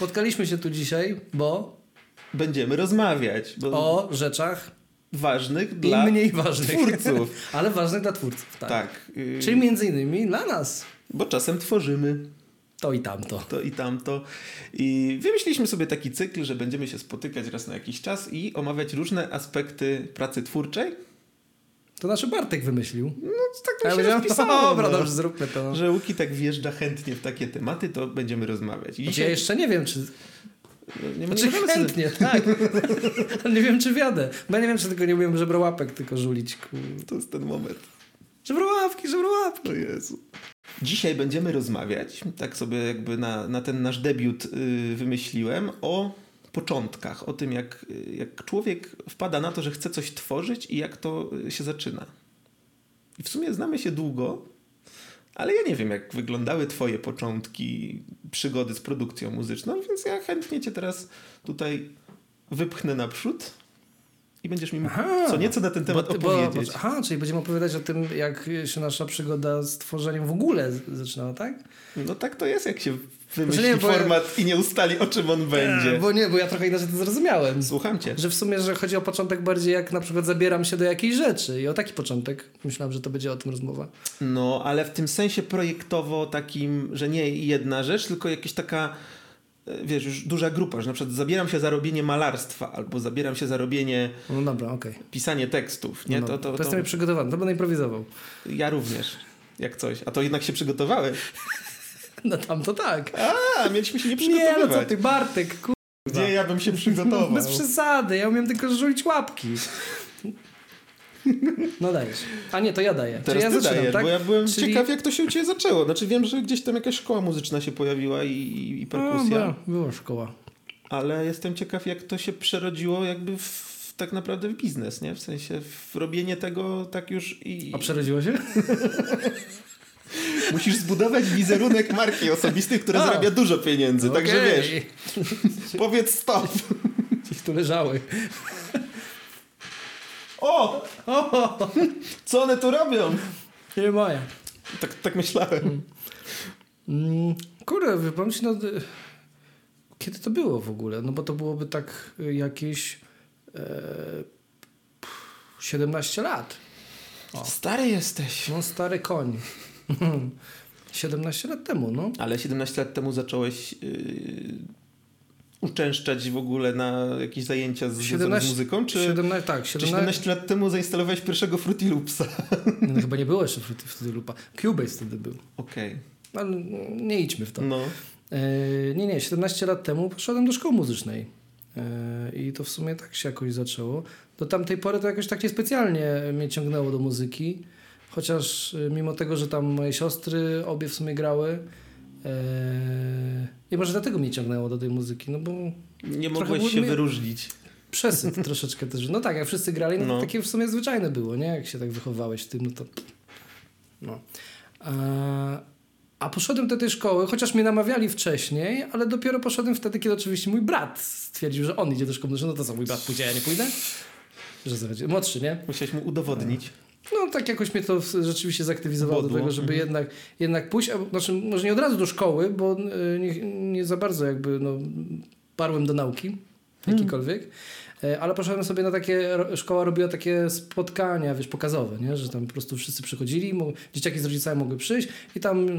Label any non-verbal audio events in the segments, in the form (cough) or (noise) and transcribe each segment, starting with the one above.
Spotkaliśmy się tu dzisiaj, bo Będziemy rozmawiać bo o rzeczach ważnych i dla mniej ważnych. twórców. (laughs) Ale ważnych dla twórców, tak. Tak. y, Czyli między innymi dla nas. Bo czasem tworzymy To i tamto. to i tamto. I wymyśliliśmy sobie taki cykl, że będziemy się spotykać raz na jakiś czas i omawiać różne aspekty pracy twórczej. To nasz Bartek wymyślił. No tak to się powiedziałem, rozpisało. dobra, no. dobrze, zróbmy to. Że Łuki tak wjeżdża chętnie w takie tematy, to będziemy rozmawiać. I Znaczy, ja dzisiaj... jeszcze nie wiem, czy... no, nie, Znaczy nie możemy sobie- chętnie, tak. (laughs) Nie wiem, czy wiadę. Bo ja nie wiem, czy tylko nie umiem żebrołapek tylko żulić. Kur... To jest ten moment. Żebrołapki, żebrołapki. O Jezu. Dzisiaj będziemy rozmawiać, tak sobie jakby na, na ten nasz debiut y, wymyśliłem, o początkach, o tym jak, jak człowiek wpada na to, że chce coś tworzyć i jak to y, się zaczyna. I w sumie znamy się długo, ale ja nie wiem, jak wyglądały twoje początki przygody z produkcją muzyczną, więc ja chętnie cię teraz tutaj wypchnę naprzód i będziesz mi mógł Aha. co nieco na ten temat Bo opowiedzieć. bo- aha, czyli będziemy opowiadać o tym, jak się nasza przygoda z tworzeniem w ogóle zaczynała, tak? No tak to jest, jak się wymyśli Znaczy nie, bo ja- format i nie ustali, o czym on będzie. Bo nie, bo ja trochę inaczej to zrozumiałem. Słucham cię. Że w sumie, że chodzi o początek bardziej jak na przykład zabieram się do jakiejś rzeczy i o taki początek. Myślałem, że to będzie o tym rozmowa. No, ale w tym sensie projektowo takim, że nie jedna rzecz, tylko jakaś taka, e, wiesz, już duża grupa, że na przykład zabieram się za robienie malarstwa, albo zabieram się za robienie, No dobra, okej. pisanie tekstów, nie? No, to, to, to to, jestem przygotowany, to będę improwizował. ja również, jak coś. A to jednak się przygotowałeś. (laughs) (laughs) No tam to tak. A, mieliśmy się nie Nie, no przygotowywać. co ty, Bartek, kur... Gdzie ja bym się przygotował? Bez przesady, ja umiem tylko żulić łapki. No dajesz. A nie, to ja daję. Teraz Czyli ja zaczynam, dajesz, tak? bo ja byłem Czyli- ciekaw, jak to się u ciebie zaczęło. Znaczy wiem, że gdzieś tam jakaś szkoła muzyczna się pojawiła i, i, perkusja. No, była, była szkoła. Ale jestem ciekaw, jak to się przerodziło jakby w, tak naprawdę w biznes, nie? W sensie w robienie tego tak już i... A przerodziło się? (laughs) Musisz zbudować wizerunek marki osobistej, która O. zarabia dużo pieniędzy. Także Okej. wiesz, (laughs) powiedz stop. Gdzieś tu leżały. O! O, Co one tu robią? nie moja. Tak, tak myślałem. Mm, kurde, wypowiem ci, no... Kiedy to było w ogóle? No bo to byłoby tak jakieś... E, pff, 17 lat. O. Stary jesteś. No stary koń. (laughs) 17 lat temu, no. Ale 17 lat temu zacząłeś yy, uczęszczać w ogóle na jakieś zajęcia związane 17 z muzyką? Czy, 17, tak, czy 17, 17 lat temu zainstalowałeś pierwszego Fruity Loopsa? (laughs) No, chyba nie było jeszcze wtedy, wtedy lupa. Cubase wtedy był. Okej. Ale nie idźmy w to. No. E, nie, nie, 17 lat temu poszedłem do szkoły muzycznej. E, I to w sumie tak się jakoś zaczęło. Do tamtej pory to jakoś tak niespecjalnie mnie ciągnęło do muzyki. Chociaż e, mimo tego, że tam moje siostry obie w sumie grały. E, I może dlatego mnie ciągnęło do tej muzyki, no bo Nie mogłeś się mnie- wyróżnić. przesyt (laughs) troszeczkę też. No tak, jak wszyscy grali, no, No. to takie w sumie zwyczajne było, nie? Jak się tak wychowałeś w tym, no to... No. A, a poszedłem do tej szkoły, chociaż mnie namawiali wcześniej, ale dopiero poszedłem wtedy, kiedy oczywiście mój brat stwierdził, że on idzie do szkoły. No to co, mój brat pójdzie, a ja nie pójdę? Że co chodzi? Młodszy, nie? Musiałeś mu udowodnić. No tak jakoś mnie to rzeczywiście zaktywizowało do Bodło. tego, żeby Mhm. jednak, jednak pójść, a, znaczy może nie od razu do szkoły, bo y, nie, nie za bardzo jakby no, parłem do nauki jakikolwiek, E, ale poszedłem sobie na takie, szkoła robiła takie spotkania, wiesz, pokazowe, nie? że tam po prostu wszyscy przychodzili, dzieciaki z rodzicami mogły przyjść i tam e, e,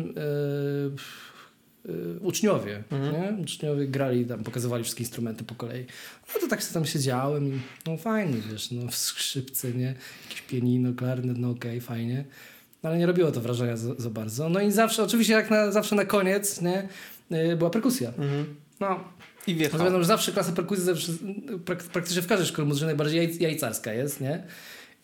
uczniowie, nie? uczniowie grali tam, pokazywali wszystkie instrumenty po kolei. No to tak sobie tam siedziałem i no fajnie, wiesz, no skrzypce, nie? Jakieś pianino, klarnet, no okej, fajnie. No, ale nie robiło to wrażenia za, za bardzo. No i zawsze, oczywiście jak na, zawsze na koniec, nie? E, Była perkusja. Mhm. No, I wjechał. wiadomo, że zawsze klasa perkusji zawsze, prak, praktycznie w każdej szkole muzycznej najbardziej jaj, jajcarska jest, nie?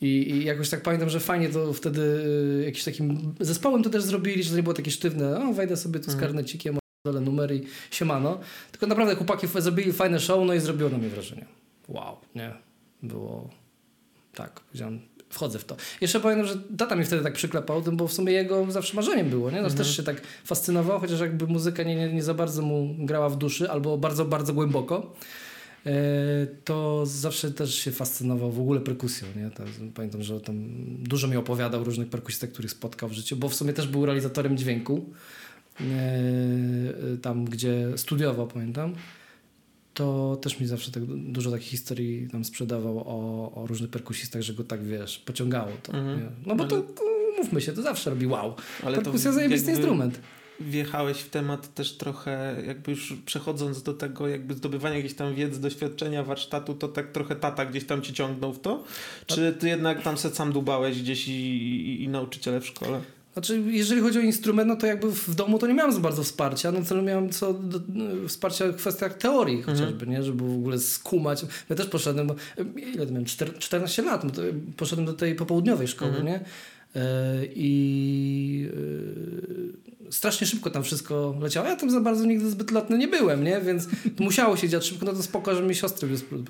I, I jakoś tak pamiętam, że fajnie to wtedy y, jakimś takim zespołem to też zrobili, że to nie było takie sztywne, o wejdę sobie tu z karnecikiem, dole numer i siemano. Tylko naprawdę chłopaki zrobili fajne show, no i zrobiło na mnie wrażenie. Wow, nie? Było tak, powiedziałem, wchodzę w to. Jeszcze pamiętam, że tata mi wtedy tak przyklepał, tym, bo w sumie jego zawsze marzeniem było, nie? No, Też się tak fascynował, chociaż jakby muzyka nie, nie, nie za bardzo mu grała w duszy, albo bardzo, bardzo głęboko. E, to zawsze też się fascynował w ogóle perkusją. Nie? To, pamiętam, że tam dużo mi opowiadał różnych perkusistach, których spotkał w życiu, bo w sumie też był realizatorem dźwięku. e, tam gdzie studiował, pamiętam, to też mi zawsze tak dużo takich historii tam sprzedawał o, o różnych perkusistach, że go tak, wiesz, pociągało to. Mhm. No bo to, mówmy się, to zawsze robi wow. Ale to Perkusja zajebisty jakby instrument. Wjechałeś w temat też trochę, jakby już przechodząc do tego, jakby zdobywania jakiejś tam wiedzy, doświadczenia, warsztatu, to tak trochę tata gdzieś tam cię ciągnął w to? Czy ty jednak tam se sam dubałeś gdzieś i, i, i nauczyciele w szkole? Znaczy, jeżeli chodzi o instrument, no to jakby w domu to nie miałem za bardzo wsparcia, no to miałem co do, no, wsparcia w kwestiach teorii Mhm. chociażby, nie? Żeby w ogóle skumać. Ja też poszedłem, bo, ile miałem, Czter- 14 lat, no to poszedłem do tej popołudniowej szkoły, Mhm. nie? E, I e, strasznie szybko tam wszystko leciało. Ja tam za bardzo nigdy zbyt lotny nie byłem, nie? Więc musiało się dziać szybko. No to spoko, że mi siostry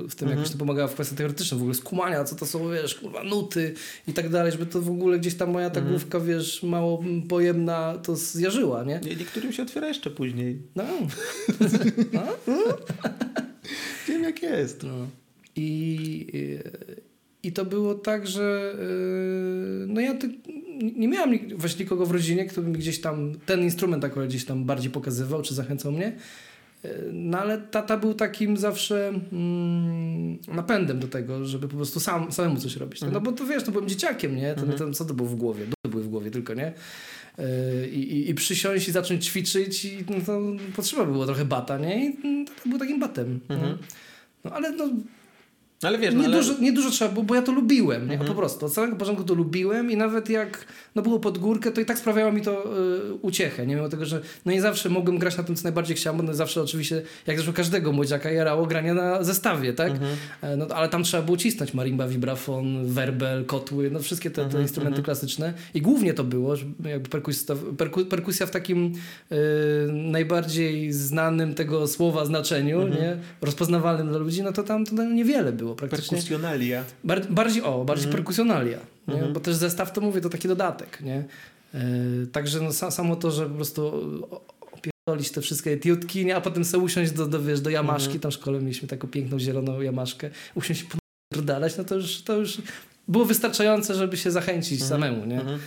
w tym jakoś to pomagała w kwestiach teoretycznych, w ogóle skumania, co to są, wiesz, kurwa, nuty i tak dalej, żeby to w ogóle gdzieś tam moja ta główka, wiesz, mało pojemna to zjarzyła, nie? Nie, Niektórym się otwiera jeszcze później. No. (laughs) Wiem jak jest. No. I, I to było tak, że yy, no ja ty, nie miałem nik- właśnie nikogo w rodzinie, kto by mi gdzieś tam ten instrument akurat gdzieś tam bardziej pokazywał, czy zachęcał mnie. Yy, No ale tata był takim zawsze mm, napędem do tego, żeby po prostu sam, samemu coś robić. No, no bo to wiesz, no byłem dzieciakiem, nie? To, to, co to było w głowie? Dudy były w głowie tylko, nie? Yy, I, i, I przysiąść i zacząć ćwiczyć i no, to potrzeba było trochę bata, nie? I tata był takim batem. Mhm. No. No ale no, Ale wiesz, no, nie, ale... dużo, nie dużo trzeba było, bo ja to lubiłem, nie? Mhm. po prostu. Od samego początku to lubiłem i nawet jak no było pod górkę, to i tak sprawiało mi to y, uciechę, nie? Mimo tego, że no nie zawsze mogłem grać na tym, co najbardziej chciałem, bo no zawsze oczywiście, jak zresztą każdego młodziaka, jarało granie na zestawie, tak? Mhm. E, No, ale tam trzeba było cisnąć marimba, vibrafon, werbel, kotły, no wszystkie te, te Mhm, instrumenty mhm. klasyczne. I głównie to było, że jakby perkusja, perku, perkusja w takim y, najbardziej znanym tego słowa znaczeniu, Mhm. nie? rozpoznawalnym dla ludzi, no to tam to niewiele było praktycznie. Perkusjonalia. Bar bardziej, o, bardziej Mhm. perkusjonalia? Mhm. bo też zestaw to mówię, to taki dodatek, nie? E, także no, sa, samo to, że po prostu opierdolić te wszystkie etiutki, nie? a potem sobie usiąść do, do, wiesz, do jamaszki, Mhm. tam w szkole mieliśmy taką piękną zieloną jamaszkę, usiąść i podalać, no to już, to już było wystarczające, żeby się zachęcić Mhm. samemu, nie? Mhm.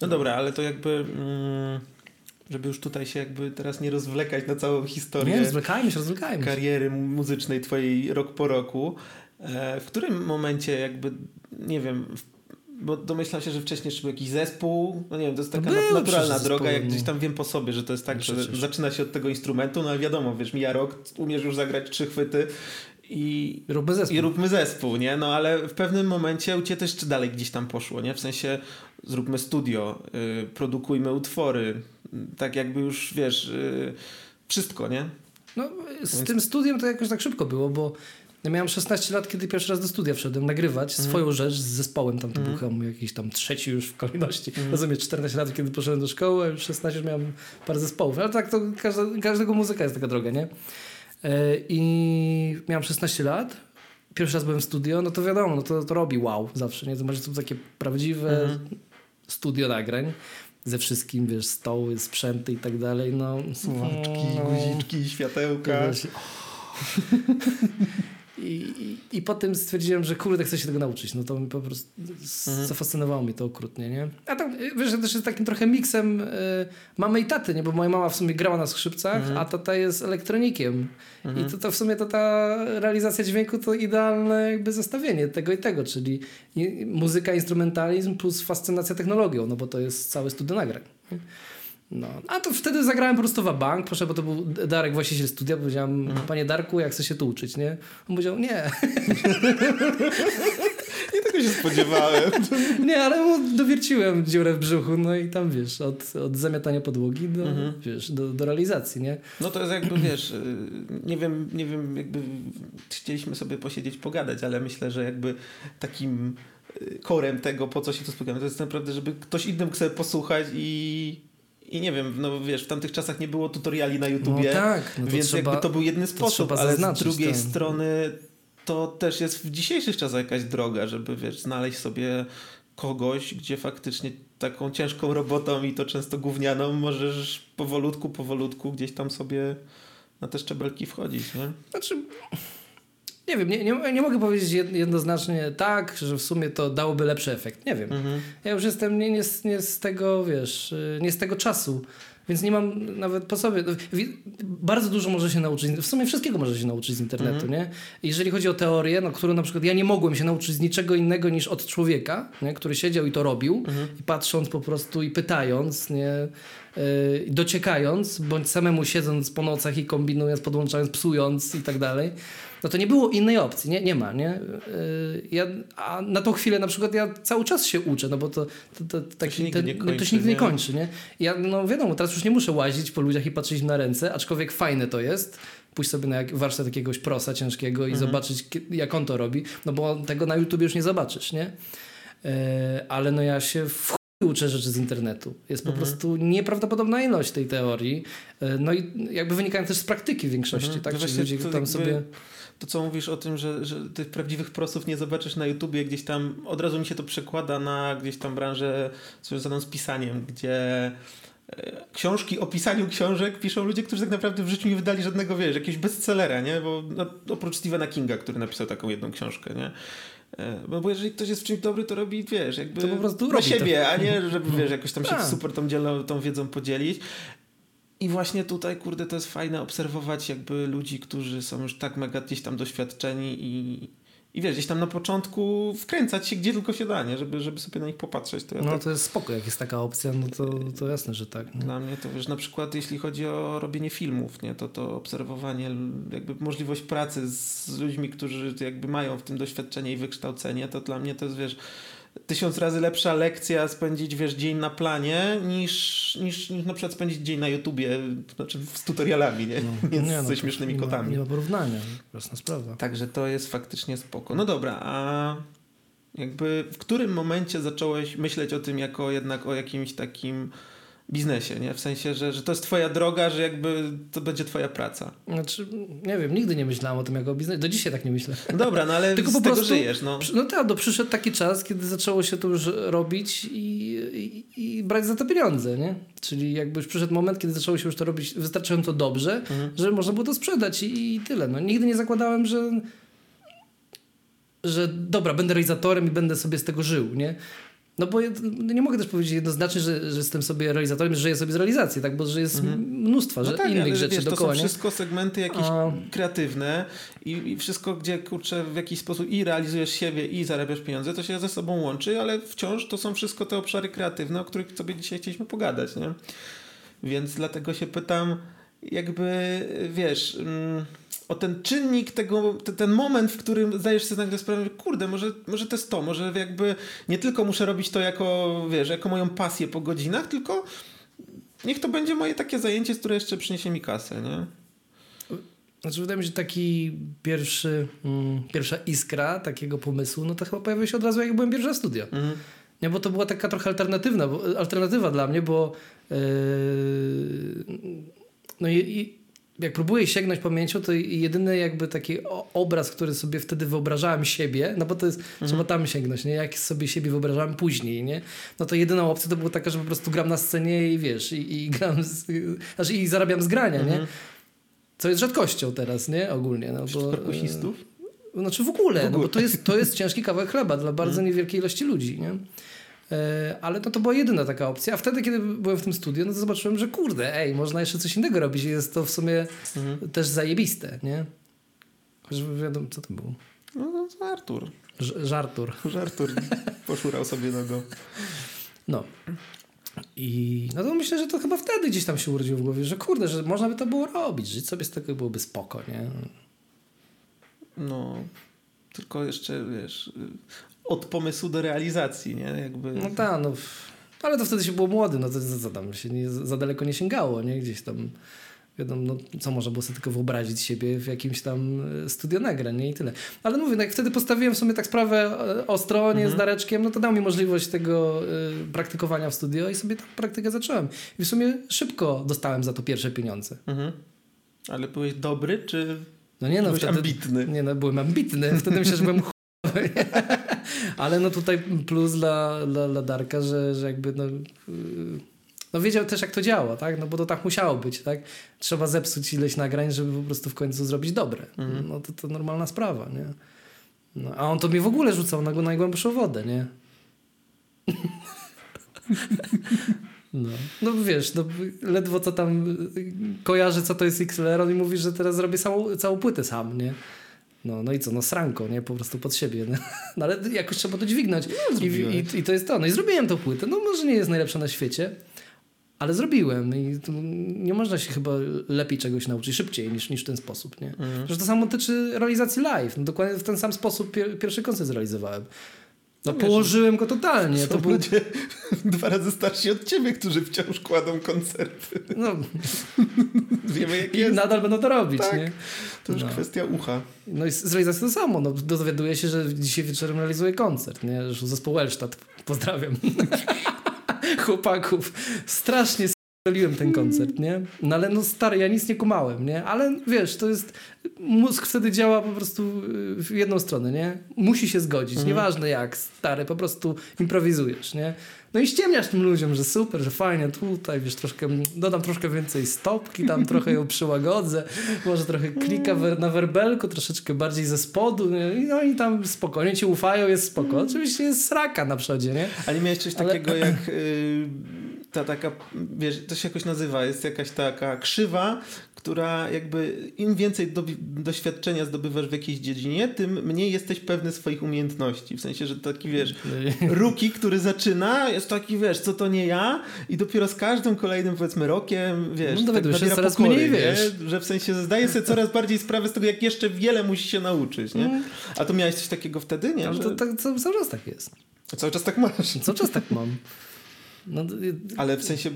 No dobra, ale to jakby... Mm, żeby już tutaj się jakby teraz nie rozwlekać na całą historię Nie, rozwlekajmy się, rozwlekajmy się. kariery muzycznej twojej rok po roku. E, w którym momencie jakby, nie wiem, bo domyślam się, że wcześniej jeszcze był jakiś zespół, no nie wiem, to jest taka naturalna droga, jak gdzieś tam wiem po sobie, że to jest tak, No że przecież. zaczyna się od tego instrumentu, no ale wiadomo, wiesz, mija rok, umiesz już zagrać trzy chwyty i, Róbmy zespół. i róbmy zespół, nie? No ale w pewnym momencie u Ciebie też czy dalej gdzieś tam poszło, nie? W sensie zróbmy studio, y, produkujmy utwory, tak jakby już, wiesz, y, wszystko, nie? No, z Więc- tym studiem to jakoś tak szybko było, bo ja miałem 16 lat, kiedy pierwszy raz do studia wszedłem nagrywać swoją rzecz z zespołem. Tam to był chyba jakiś tam trzeci już w kolejności. Rozumiesz, 14 lat, kiedy poszedłem do szkoły, a już 16 już miałem parę zespołów. Ale tak to każda, każdego muzyka jest taka droga, nie? E, I miałem 16 lat. Pierwszy raz byłem w studio, no to wiadomo, no to, to robi wow zawsze, nie? To masz to takie prawdziwe Mhm. studio nagrań ze wszystkim, wiesz, stoły, sprzęty i tak dalej, no. Słuchaczki, no. guziczki, światełka. (laughs) I, i, I potem stwierdziłem, że kurde, chcę się tego nauczyć. No to mi po prostu Mhm. zafascynowało mnie to okrutnie, nie? A tam, y, wiesz, że też jest takim trochę miksem y, mamy i taty, nie? Bo moja mama w sumie grała na skrzypcach, Mhm. a tata jest elektronikiem. Mhm. I to, to w sumie to ta realizacja dźwięku to idealne jakby zestawienie tego i tego, czyli muzyka, instrumentalizm plus fascynacja technologią, no bo to jest całe studio nagrań. No, a to wtedy zagrałem po prostu w bank, proszę, bo to był Darek, właściciel studia, powiedziałem, panie Darku, jak chcę się tu uczyć, nie? On powiedział, nie, (laughs) Nie tego się spodziewałem. (laughs) nie, ale mu dowierciłem dziurę w brzuchu, no i tam, wiesz, od, od zamiatania podłogi do, Mhm. wiesz, do, do realizacji, nie? No to jest jakby, wiesz, y, nie wiem, nie wiem, jakby chcieliśmy sobie posiedzieć, pogadać, ale myślę, że jakby takim y, korem tego, po co się tu spotykamy, to jest naprawdę, żeby ktoś innym chce posłuchać i, i nie wiem, no wiesz, w tamtych czasach nie było tutoriali na YouTubie, No tak, no więc trzeba, jakby to był jeden sposób, ale z drugiej tak. strony to też jest w dzisiejszych czasach jakaś droga, żeby, wiesz, znaleźć sobie kogoś, gdzie faktycznie taką ciężką robotą i to często gównianą możesz powolutku, powolutku gdzieś tam sobie na te szczebelki wchodzić, nie? Znaczy, nie wiem, nie, nie, nie mogę powiedzieć jed- jednoznacznie tak, że w sumie to dałoby lepszy efekt. Nie wiem. Mhm. Ja już jestem nie, nie, z, nie z tego, wiesz, y, nie z tego czasu. Więc nie mam nawet po sobie. Bardzo dużo może się nauczyć. W sumie wszystkiego może się nauczyć z internetu, nie? Jeżeli chodzi o teorię, no, którą na przykład ja nie mogłem się nauczyć z niczego innego niż od człowieka, nie? który siedział i to robił, i patrząc po prostu i pytając, nie? Yy, dociekając, bądź samemu siedząc po nocach i kombinując, podłączając, psując i tak dalej no to nie było innej opcji, nie, nie ma, nie? Yy, ja, a na tą chwilę na przykład ja cały czas się uczę, no bo to, to, to, to się nigdy, nie, kończy, to się nigdy nie? nie kończy, nie? Ja, no wiadomo, teraz już nie muszę łazić po ludziach i patrzeć na ręce, aczkolwiek fajne to jest, pójść sobie na warsztat jakiegoś prosa ciężkiego i mhm. zobaczyć, jak on to robi, no bo tego na YouTube już nie zobaczysz, nie? Yy, ale no ja się w uczę rzeczy z internetu. Jest po mhm. prostu nieprawdopodobna ilość tej teorii. Yy, no i jakby wynikają też z praktyki w większości, mhm. tak? Czyli ludzie tam sobie to, co mówisz o tym, że, że tych prawdziwych prosów nie zobaczysz na YouTubie, gdzieś tam od razu mi się to przekłada na gdzieś tam branżę związaną z pisaniem, gdzie e, książki o pisaniu książek piszą ludzie, którzy tak naprawdę w życiu nie wydali żadnego, wiesz, jakiegoś bestsellera, nie? Bo no, oprócz Stephena Kinga, który napisał taką jedną książkę, nie? E, bo, bo jeżeli ktoś jest w czymś dobry, to robi, wiesz, jakby to po prostu dla siebie, to. a nie, żeby, wiesz, jakoś tam się a. Tak. super tą, dzielą, tą wiedzą podzielić. I właśnie tutaj, kurde, to jest fajne obserwować jakby ludzi, którzy są już tak mega gdzieś tam doświadczeni i, i wiesz, gdzieś tam na początku wkręcać się gdzie tylko się da, nie? Żeby, żeby sobie na nich popatrzeć. To ja no tak... to jest spoko, jak jest taka opcja, no to, to jasne, że tak. Nie? Dla mnie to wiesz, na przykład jeśli chodzi o robienie filmów, nie? To to obserwowanie, jakby możliwość pracy z ludźmi, którzy jakby mają w tym doświadczenie i wykształcenie, to dla mnie to jest, wiesz, tysiąc razy lepsza lekcja spędzić, wiesz, dzień na planie, niż, niż, niż na przykład spędzić dzień na YouTubie, znaczy z tutorialami, nie? No, (laughs) nie, nie no, ze śmiesznymi nie kotami. Ma, nie ma porównania, jasna sprawa. Także to jest faktycznie spoko. No dobra, a jakby w którym momencie zacząłeś myśleć o tym jako jednak o jakimś takim biznesie, nie? W sensie, że, że to jest twoja droga, że jakby to będzie twoja praca. Znaczy, nie wiem, nigdy nie myślałem o tym jako o biznesie. Do dzisiaj tak nie myślę. Dobra, no ale (laughs) Tylko po prostu, żyjesz, no. No tak, no przyszedł taki czas, kiedy zaczęło się to już robić i, i, i, brać za to pieniądze, nie? Czyli jakby już przyszedł moment, kiedy zaczęło się już to robić wystarczająco dobrze, mhm. że można było to sprzedać i, i tyle. No nigdy nie zakładałem, że że dobra, będę realizatorem i będę sobie z tego żył, nie? No bo nie mogę też powiedzieć jednoznacznie, że, że jestem sobie realizatorem, że żyję sobie z realizacji, tak? Bo że jest mhm. mnóstwo no tak, innych rzeczy wiesz, dookoła. To są wszystko segmenty jakieś A... kreatywne i, i, wszystko, gdzie kurczę w jakiś sposób i realizujesz siebie i zarabiasz pieniądze, to się ze sobą łączy, ale wciąż to są wszystko te obszary kreatywne, o których sobie dzisiaj chcieliśmy pogadać, nie? Więc dlatego się pytam, jakby wiesz... Mm, o ten czynnik tego, ten moment, w którym zdajesz sobie nagle sprawę, kurde, może, może to jest to, może jakby nie tylko muszę robić to jako, wiesz, jako moją pasję po godzinach, tylko niech to będzie moje takie zajęcie, które jeszcze przyniesie mi kasę, nie? Znaczy wydaje mi się, że taki pierwszy, mm, pierwsza iskra takiego pomysłu, no to chyba pojawił się od razu, jak byłem pierwszy na studio. Mhm. Nie, bo to była taka trochę alternatywna, bo, alternatywa dla mnie, bo yy, no i, i jak próbuję sięgnąć pamięcią, to jedyny jakby taki obraz, który sobie wtedy wyobrażałem siebie, no bo to jest, mhm. trzeba tam sięgnąć, nie? Jak sobie siebie wyobrażałem później, nie? No to jedyna opcja to była taka, że po prostu gram na scenie i wiesz, i, i gram, z, znaczy i zarabiam z grania, mhm. nie? Co jest rzadkością teraz, nie? Ogólnie, no bo... Perkusistów? Znaczy w ogóle, w ogóle. No bo to jest, to jest ciężki kawałek chleba dla bardzo mhm. niewielkiej ilości ludzi, nie? E, ale to, to była jedyna taka opcja. A wtedy, kiedy byłem w tym studiu, no to zobaczyłem, że kurde, ej, można jeszcze coś innego robić. Jest to w sumie mhm. też zajebiste, nie? Chociaż wiadomo, co to było. No, to Artur. Ż żartur. Żartur. Poszurał sobie nogą. No. I no to myślę, że to chyba wtedy gdzieś tam się urodziło w głowie, że kurde, że można by to było robić, żyć sobie z tego byłoby spoko, nie? No, tylko jeszcze, wiesz, od pomysłu do realizacji, nie? Jakby... No tak, no. Ale to wtedy się było młody, no to co tam się nie, za daleko nie sięgało, nie? Gdzieś tam wiadomo, no, co można było sobie tylko wyobrazić siebie w jakimś tam e, studio nagrań, nie? I tyle. Ale mówię, no, jak wtedy postawiłem w sumie tak sprawę e, ostro, nie mhm. z Dareczkiem, no to dał mi możliwość tego y, praktykowania w studio i sobie tę praktykę zacząłem. I w sumie szybko dostałem za to pierwsze pieniądze. Mhm. Ale byłeś dobry, czy no nie, no, byłeś wtedy, ambitny? Nie, no byłem ambitny. Wtedy myślę, że byłem (laughs) Ale no tutaj plus dla, dla, dla Darka, że, że jakby no, no wiedział też jak to działa, tak? No bo to tak musiało być, tak? Trzeba zepsuć ileś nagrań, żeby po prostu w końcu zrobić dobre. Mhm. No to, to normalna sprawa, nie? No, a on to mi w ogóle rzucał na najgłębszą wodę, nie? No, no wiesz, no, ledwo co tam kojarzy, co to jest XLR, i mówi, że teraz zrobię całą, całą płytę sam, nie? No, no i co, no sranko, nie? Po prostu pod siebie. No, (laughs) no ale jakoś trzeba to dźwignąć. No, I, i, I to jest to. No i zrobiłem tą płytę. No może nie jest najlepsza na świecie, ale zrobiłem i nie można się chyba lepiej czegoś nauczyć szybciej niż, niż w ten sposób, nie? Mhm. Że to samo tyczy realizacji live. No, dokładnie w ten sam sposób pier pierwszy koncert zrealizowałem. No, no położyłem go totalnie. Są to był... ludzie (laughs) dwa razy starsi od ciebie, którzy wciąż kładą koncerty. No. (laughs) Wiemy jak I jest. nadal będą to robić, tak. nie? To już no. kwestia ucha. No i z realizacją to samo. No, dowiaduję się, że dzisiaj wieczorem realizuję koncert, nie? Zespół Elstadt. Pozdrawiam. (laughs) Chłopaków. Strasznie Zrobiłem ten koncert, nie? No ale no stary, ja nic nie kumałem, nie? Ale wiesz, to jest... Mózg wtedy działa po prostu y, w jedną stronę, nie? Musi się zgodzić, mhm. nieważne jak, stary, po prostu improwizujesz, nie? No i ściemniasz tym ludziom, że super, że fajnie, tutaj wiesz, troszkę, dodam troszkę więcej stopki, tam (laughs) trochę ją przyłagodzę, może trochę klika na werbelku, troszeczkę bardziej ze spodu, nie? I oni tam spokojnie ci ufają, jest spoko. Oczywiście jest sraka na przodzie, nie? Ale miałeś coś Ale... takiego jak... Yy ta taka, wiesz, to się jakoś nazywa, jest jakaś taka krzywa, która jakby im więcej do, doświadczenia zdobywasz w jakiejś dziedzinie, tym mniej jesteś pewny swoich umiejętności. W sensie, że taki, wiesz, (laughs) ruki, który zaczyna, jest taki, wiesz, co to nie ja i dopiero z każdym kolejnym, powiedzmy, rokiem, wiesz, no, tak się coraz pokory, mniej wiesz. Że w sensie zdaje sobie coraz bardziej sprawę z tego, jak jeszcze wiele musi się nauczyć, nie? Mm. A to miałeś coś takiego wtedy, nie? Ale to, tak, cały czas tak jest. Cały czas tak masz. Cały czas tak mam. No, y, Ale w sensie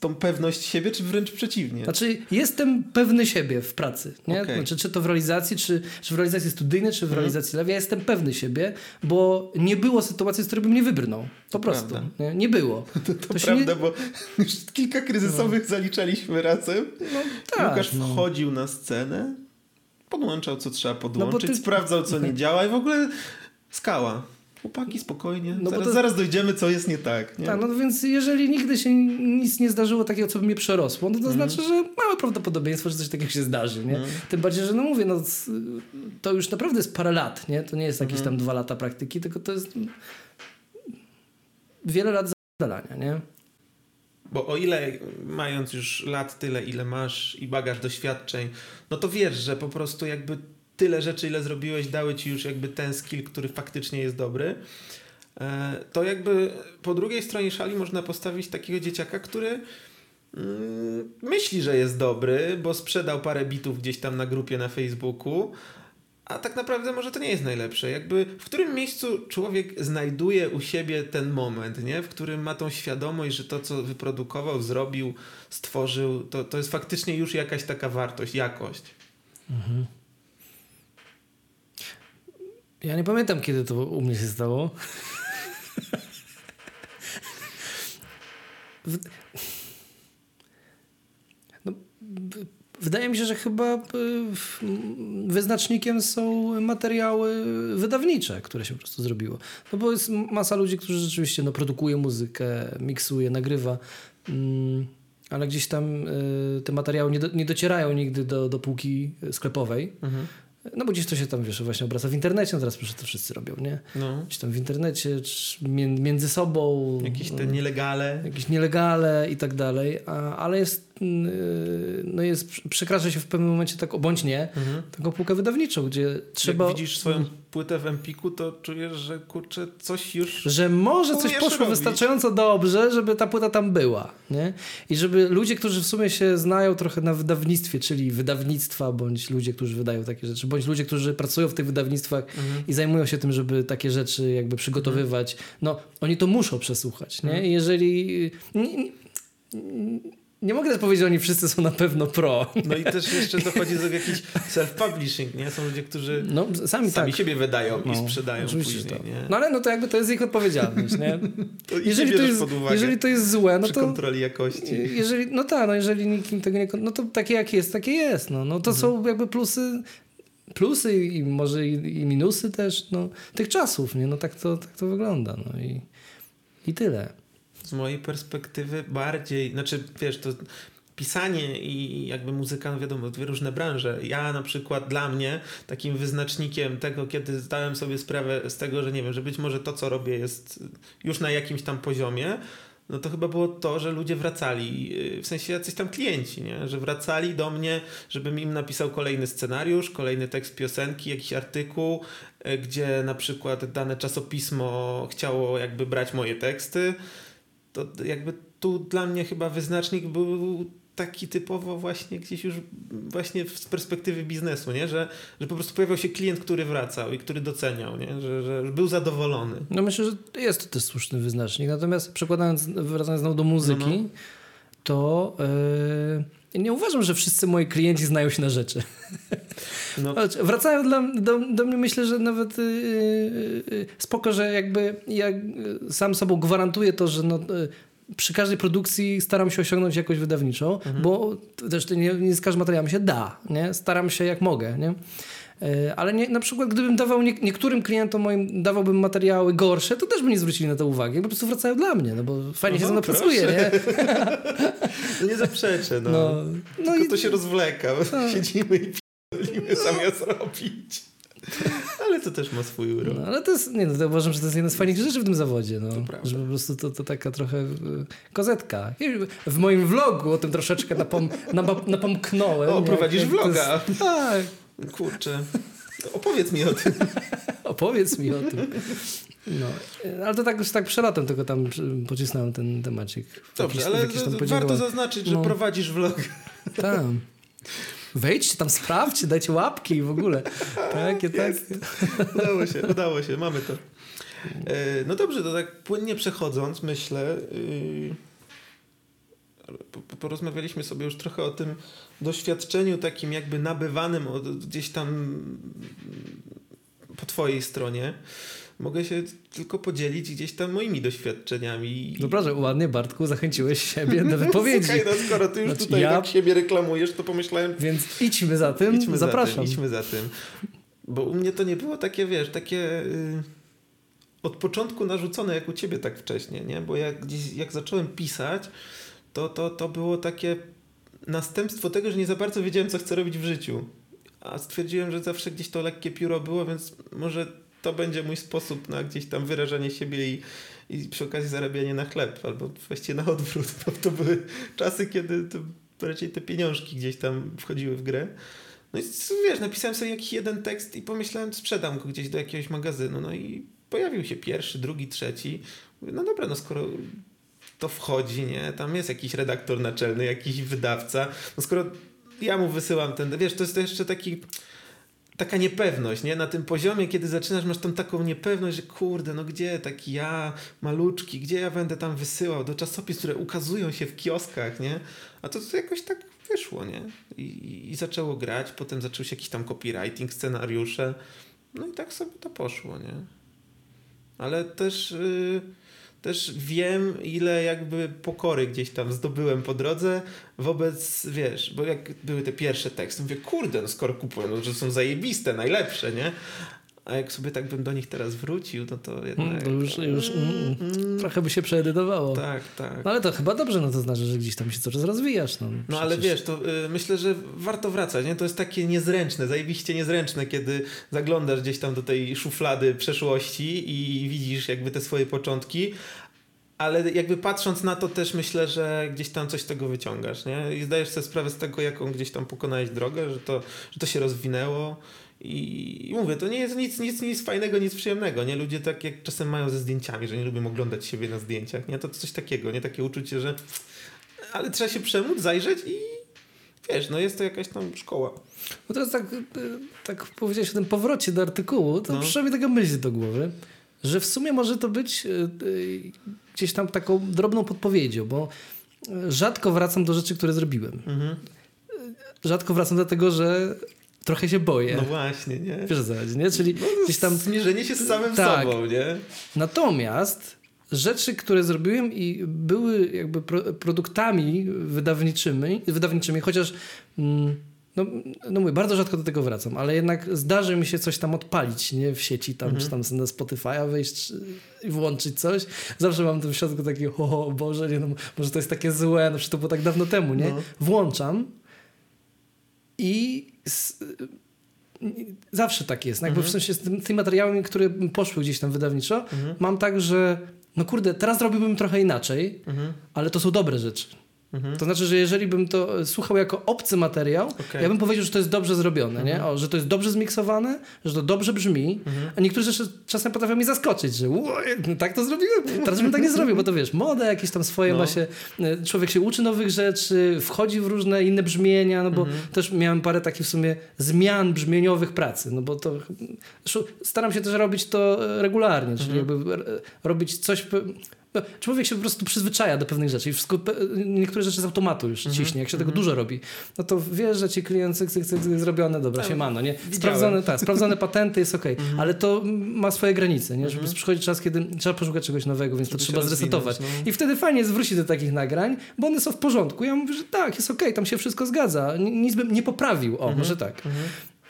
tą pewność siebie, czy wręcz przeciwnie? Znaczy, jestem pewny siebie w pracy. Nie? Okay. Znaczy, czy to w realizacji, czy, czy w realizacji studyjnej, czy w mhm. realizacji lewej. Ja jestem pewny siebie, bo nie było sytuacji, z której bym nie wybrnął. Po to prostu. Nie? nie? było. (laughs) To, to, to prawda, nie... bo już kilka kryzysowych no. zaliczaliśmy razem. No, tak, Łukasz no. wchodził na scenę, podłączał co trzeba podłączyć, no ty... sprawdzał co nie (laughs) działa i w ogóle skała. Chłopaki, spokojnie. No zaraz, to... zaraz dojdziemy, co jest nie tak. Nie? Tak, no więc jeżeli nigdy się nic nie zdarzyło takiego, co by mnie przerosło, no to mm. znaczy, że małe prawdopodobieństwo, że coś takiego się zdarzy. Nie? Mm. Tym bardziej, że no mówię, no, to już naprawdę jest parę lat. Nie? To nie jest jakieś mm. tam dwa lata praktyki, tylko to jest wiele lat zadania. Nie? Bo o ile mając już lat tyle, ile masz i bagaż doświadczeń, no to wiesz, że po prostu jakby tyle rzeczy, ile zrobiłeś, dały ci już jakby ten skill, który faktycznie jest dobry, e, to jakby po drugiej stronie szali można postawić takiego dzieciaka, który mm, myśli, że jest dobry, bo sprzedał parę bitów gdzieś tam na grupie na Facebooku, a tak naprawdę może to nie jest najlepsze. Jakby w którym miejscu człowiek znajduje u siebie ten moment, nie? w którym ma tą świadomość, że to, co wyprodukował, zrobił, stworzył, to, to jest faktycznie już jakaś taka wartość, jakość. Mhm. Ja nie pamiętam, kiedy to u mnie się stało. No, wydaje mi się, że chyba wyznacznikiem są materiały wydawnicze, które się po prostu zrobiło. No bo jest masa ludzi, którzy rzeczywiście no, produkuje muzykę, miksuje, nagrywa, mm, ale gdzieś tam y, te materiały nie, do, nie docierają nigdy do, do półki sklepowej. Mhm. No bo gdzieś to się tam, wiesz, właśnie obraca w internecie, no teraz proszę to wszyscy robią, nie? No. Gdzieś tam w internecie, między sobą. Jakieś te nielegale. Jakieś nielegale i tak dalej, a, ale jest, no jest, przekracza się w pewnym momencie tak, bądź nie, mhm. taką półkę wydawniczą, gdzie trzeba... Jak widzisz swoją płytę w Empiku, to czujesz, że kurczę, coś już. Że może coś poszło robić. wystarczająco dobrze, żeby ta płyta tam była. Nie? I żeby ludzie, którzy w sumie się znają trochę na wydawnictwie, czyli wydawnictwa, bądź ludzie, którzy wydają takie rzeczy, bądź ludzie, którzy pracują w tych wydawnictwach mhm. i zajmują się tym, żeby takie rzeczy jakby przygotowywać, mhm. no oni to muszą przesłuchać. Nie? Mhm. I jeżeli. Nie, nie, nie mogę też powiedzieć, że oni wszyscy są na pewno pro. No i też jeszcze dochodzi do jakiś self-publishing, nie? Są ludzie, którzy no, sami, sami tak. siebie wydają no, i sprzedają później, to. nie? No ale no to jakby to jest ich odpowiedzialność, nie? (laughs) to jeżeli, to jest, jeżeli to jest złe, no to... kontroli jakości. Jeżeli, no tak, no jeżeli nikim tego nie... No to takie jak jest, takie jest, no. no to mhm. są jakby plusy plusy i może i, i, minusy też no, tych czasów, nie? No tak to, tak to wygląda, no i, i tyle z mojej perspektywy bardziej, znaczy wiesz, to pisanie i jakby muzyka, no wiadomo, dwie różne branże. Ja na przykład dla mnie takim wyznacznikiem tego, kiedy zdałem sobie sprawę z tego, że nie wiem, że być może to, co robię jest już na jakimś tam poziomie, no to chyba było to, że ludzie wracali, y, w sensie jacyś tam klienci, nie? że wracali do mnie, żebym im napisał kolejny scenariusz, kolejny tekst piosenki, jakiś artykuł, y, gdzie na przykład dane czasopismo chciało jakby brać moje teksty. To jakby tu dla mnie chyba wyznacznik był taki typowo właśnie gdzieś już właśnie z perspektywy biznesu, nie? Że, że po prostu pojawiał się klient, który wracał i który doceniał, nie? Że, że był zadowolony. No myślę, że jest to też słuszny wyznacznik. Natomiast przekładając, wracając znowu do muzyki, no, no. to yy, nie uważam, że wszyscy moi klienci znają się na rzeczy. No. Wracają do, do, do, mnie, myślę, że nawet yy, yy, spoko, że jakby ja sam sobą gwarantuję to, że no, przy każdej produkcji staram się osiągnąć jakość wydawniczą, mhm. bo też nie, nie z każdym materiałem się da, nie? Staram się jak mogę, nie? E, ale nie, na przykład gdybym dawał nie, niektórym klientom moim dawałbym materiały gorsze, to też by nie zwrócili na to uwagi. Po prostu wracają dla mnie, no bo fajnie się ze mną pracuje, nie? (laughs) no nie zaprzeczę, no. no, no Tylko i... to się rozwleka. No. Siedzimy i p***limy zamiast robić. Ale to też ma swój urok. No, ale to jest, nie no, to uważam, że to jest jedna z fajniejszych rzeczy w tym zawodzie. No. Że po prostu to, to taka trochę y, kozetka. W moim vlogu o tym troszeczkę napom, (laughs) napomknąłem. O, prowadzisz vloga. Jest, (laughs) tak. Kurczę. Opowiedz mi o tym. (laughs) Opowiedz mi o tym. No, ale to tak już tak przelatem tylko tam pocisnąłem ten temacik. Dobrze, jakiś, ale warto zaznaczyć, że no. prowadzisz vlog. Tak. Wejdźcie tam, sprawdźcie, dajcie łapki i w ogóle. Takie, tak. Udało się, udało się, mamy to. E, no dobrze, to tak płynnie przechodząc, myślę, yy, porozmawialiśmy sobie już trochę o tym doświadczeniu takim jakby nabywanym od, gdzieś tam po twojej stronie mogę się tylko podzielić gdzieś tam moimi doświadczeniami. No proszę, ładnie Bartku, zachęciłeś siebie do (laughs) wypowiedzi. Słuchaj, no skoro ty już znaczy, tutaj ja... tak siebie reklamujesz, to pomyślałem... Więc idźmy za tym, idźmy zapraszam. Za tym, idźmy za tym. Bo u mnie to nie było takie, wiesz, takie... Yy od początku narzucone jak u ciebie tak wcześnie, nie? Bo jak, gdzieś, jak zacząłem pisać, to, to, to było takie następstwo tego, że nie za bardzo wiedziałem, co chcę robić w życiu. A stwierdziłem, że zawsze gdzieś to lekkie pióro było, więc może to będzie mój sposób na gdzieś tam wyrażanie siebie i, i przy okazji zarabianie na chleb, albo właściwie na odwrót. To, to były czasy, kiedy to raczej te pieniążki gdzieś tam wchodziły w grę. No i wiesz, napisałem sobie jakiś jeden tekst i pomyślałem, sprzedam go gdzieś do jakiegoś magazynu. No i pojawił się pierwszy, drugi, trzeci. Mówię, no dobra, no skoro to wchodzi, nie? Tam jest jakiś redaktor naczelny, jakiś wydawca. No skoro ja mu wysyłam ten, wiesz, to jest to jeszcze taki taka niepewność, nie? Na tym poziomie, kiedy zaczynasz, masz tam taką niepewność, że kurde, no gdzie taki ja, maluczki, gdzie ja będę tam wysyłał do czasopism, które ukazują się w kioskach, nie? A to, to jakoś tak wyszło, nie? I, I zaczęło grać, potem zaczął się jakiś tam copywriting, scenariusze, no i tak sobie to poszło, nie? Ale też... Yy, też wiem, ile jakby pokory gdzieś tam zdobyłem po drodze wobec, wiesz, bo jak były te pierwsze teksty, mówię, kurde, no skoro kupuję, no, że są zajebiste, najlepsze, nie? A jak sobie tak bym do nich teraz wrócił, no to jednak... Mm, to już, już mm, mm, trochę by się przeedytowało. Tak, tak. No ale to chyba dobrze, no to znaczy, że gdzieś tam się coraz rozwijasz. No, no ale wiesz, to y, myślę, że warto wracać, nie? To jest takie niezręczne, zajebiście niezręczne, kiedy zaglądasz gdzieś tam do tej szuflady przeszłości i widzisz jakby te swoje początki, ale jakby patrząc na to też myślę, że gdzieś tam coś z tego wyciągasz, nie? I zdajesz sobie sprawę z tego, jaką gdzieś tam pokonałeś drogę, że to, że to się rozwinęło i, mówię, to nie jest nic, nic, nic fajnego, nic przyjemnego, nie? Ludzie tak jak czasem mają ze zdjęciami, że nie lubią oglądać siebie na zdjęciach, nie? To coś takiego, nie? Takie uczucie, że ale trzeba się przemóc, zajrzeć i wiesz, no jest to jakaś tam szkoła. No teraz tak, tak powiedziałeś o tym powrocie do artykułu, to no. przyszła mi taka myśl do głowy, że w sumie może to być yy, gdzieś tam taką drobną podpowiedzią, bo rzadko wracam do rzeczy, które zrobiłem. Mhm. Rzadko wracam do tego, że trochę się boję. No właśnie, nie? Wiesz co nie? Czyli no, gdzieś tam... Zmierzenie się z samym tak. sobą, nie? Natomiast rzeczy, które zrobiłem i były jakby pro, produktami wydawniczymi, wydawniczymi chociaż... Mm, no, no mówię, bardzo rzadko do tego wracam, ale jednak zdarzy mi się coś tam odpalić, nie? W sieci tam, mhm. czy tam na Spotify'a wejść i włączyć coś. Zawsze mam w środku taki, o Boże, nie, no, może to jest takie złe, no przecież to było tak dawno temu, nie? No. Włączam i zawsze tak jest. Jakby mhm. w sensie z tymi materiałami, które poszły gdzieś tam wydawniczo, mhm. mam tak, że no kurde, teraz robiłbym trochę inaczej, Mhm. ale to są dobre rzeczy. Mhm. To znaczy, że jeżeli bym to słuchał jako obcy materiał, Okej. ja bym powiedział, że to jest dobrze zrobione, nie? Mhm. O, że to jest dobrze zmiksowane, że to dobrze brzmi, a niektórzy rzeczy czasem potrafią mi zaskoczyć, że "Oj, no tak to zrobiłem, teraz bym tak nie zrobił, bo to wiesz, moda jakieś tam swoje No. ma się, e, człowiek się uczy nowych rzeczy, wchodzi w różne inne brzmienia, no bo Mhm. też miałem parę takich w sumie zmian brzmieniowych pracy, no bo to staram się też robić to regularnie, czyli Mhm. jakby robić coś... no, Człowiek się po prostu przyzwyczaja do pewnych rzeczy i wszystko, niektóre rzeczy z automatu już Mhm. ciśnie. Jak się tego dużo robi, no to wiesz, że ci klient cyk, cyk, cyk, zrobione, dobra, Tak, się mano, nie? Sprawdzone, tak, sprawdzone patenty jest okej, ale to ma swoje granice, nie? Że Mhm. przychodzi czas, kiedy trzeba poszukać czegoś nowego, więc to się trzeba zresetować. no. I wtedy fajnie jest wrócić do takich nagrań, bo one są w porządku. Ja mówię, że tak, jest okej, tam się wszystko zgadza. Ni- Nic bym nie poprawił, Mhm. o, może tak.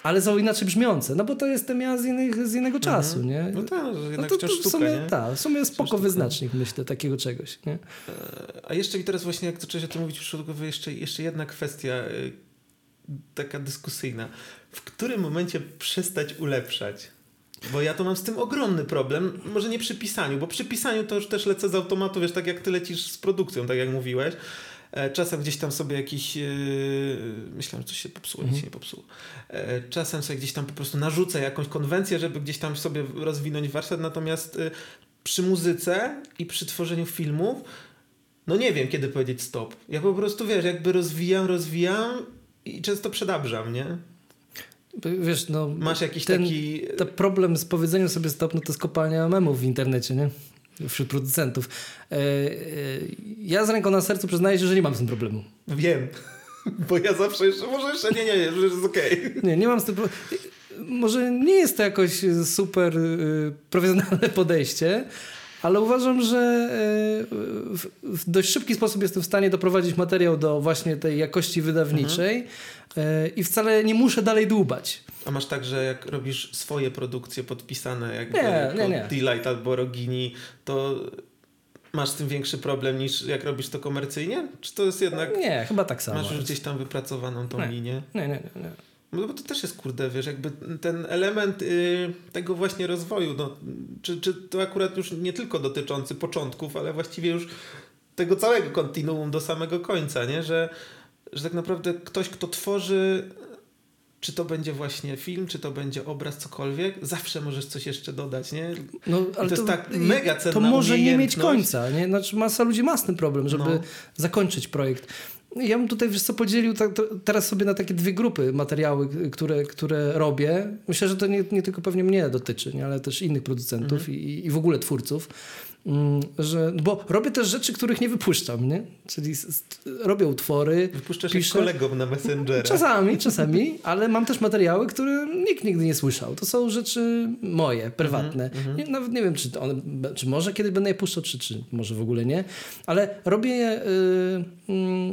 Ale są inaczej brzmiące, no bo to jestem ja z, innych, z innego czasu, nie? No tak, że jednak no to, to w sztuka, sumie, nie? tak, w sumie spoko sztuka. wyznacznik, myślę, takiego czegoś, nie? E, A jeszcze mi teraz właśnie, jak zacząłeś o tym mówić, przyszło jeszcze, jeszcze jedna kwestia y, taka dyskusyjna. W którym momencie przestać ulepszać? Bo ja to mam z tym ogromny problem. Może nie przy pisaniu, bo przy pisaniu to już też lecę z automatu, wiesz, tak jak ty lecisz z produkcją, tak jak mówiłeś. E, Czasem gdzieś tam sobie jakiś. Yy, myślałem, że coś się popsuło, nic się nie popsuło. E, Czasem sobie gdzieś tam po prostu narzucę jakąś konwencję, żeby gdzieś tam sobie rozwinąć warsztat. Natomiast przy muzyce i przy tworzeniu filmów, no nie wiem, kiedy powiedzieć stop. Ja po prostu wiesz, jakby rozwijam, rozwijam i często przedabrzam, nie? Wiesz, no... Masz jakiś ten- taki. To problem z powiedzeniem sobie stop, no to jest kopalnia memów w internecie, nie? Wśród producentów. E, e, ja z ręką na sercu przyznaję się, że nie mam z tym problemu. Wiem. (laughs) Bo ja zawsze jeszcze, może jeszcze nie, nie, nie, że jest okej. Nie, nie mam z tym problemu. Może nie jest to jakoś super y, profesjonalne podejście, ale uważam, że y, w, w dość szybki sposób jestem w stanie doprowadzić materiał do właśnie tej jakości wydawniczej y, i wcale nie muszę dalej dłubać. A masz tak, że jak robisz swoje produkcje podpisane jakby Nie, nie, nie. Delight albo Rogini, to masz z tym większy problem niż jak robisz to komercyjnie? Czy to jest jednak... Nie, chyba tak samo. Masz już gdzieś tam wypracowaną tą linię? Nie, nie, nie. nie. No bo to też jest kurde, wiesz, jakby ten element y, tego właśnie rozwoju, no, czy, czy to akurat już nie tylko dotyczący początków, ale właściwie już tego całego kontinuum do samego końca, nie? Że, że tak naprawdę ktoś, kto tworzy, czy to będzie właśnie film, czy to będzie obraz, cokolwiek, zawsze możesz coś jeszcze dodać, nie? No, ale to jest tak mega cenna To może nie mieć końca. Nie? Znaczy, masa ludzi ma z tym problem, żeby No. zakończyć projekt. Ja bym tutaj wiesz co podzielił tak, to, teraz sobie na takie dwie grupy materiały, które, które robię. Myślę, że to nie, nie tylko pewnie mnie dotyczy, nie? ale też innych producentów Mhm. i, i w ogóle twórców. Mm, Że, bo robię też rzeczy, których nie wypuszczam, nie? Czyli robię utwory, Wypuszczasz piszę. kolegom na Messengera. Czasami, (laughs) czasami, ale mam też materiały, które nikt nigdy nie słyszał. To są rzeczy moje, prywatne. Mhm, Nie, nawet nie wiem, czy, to one, czy może kiedyś będę je puszczał, czy, czy może w ogóle nie. Ale robię je... Yy, mm,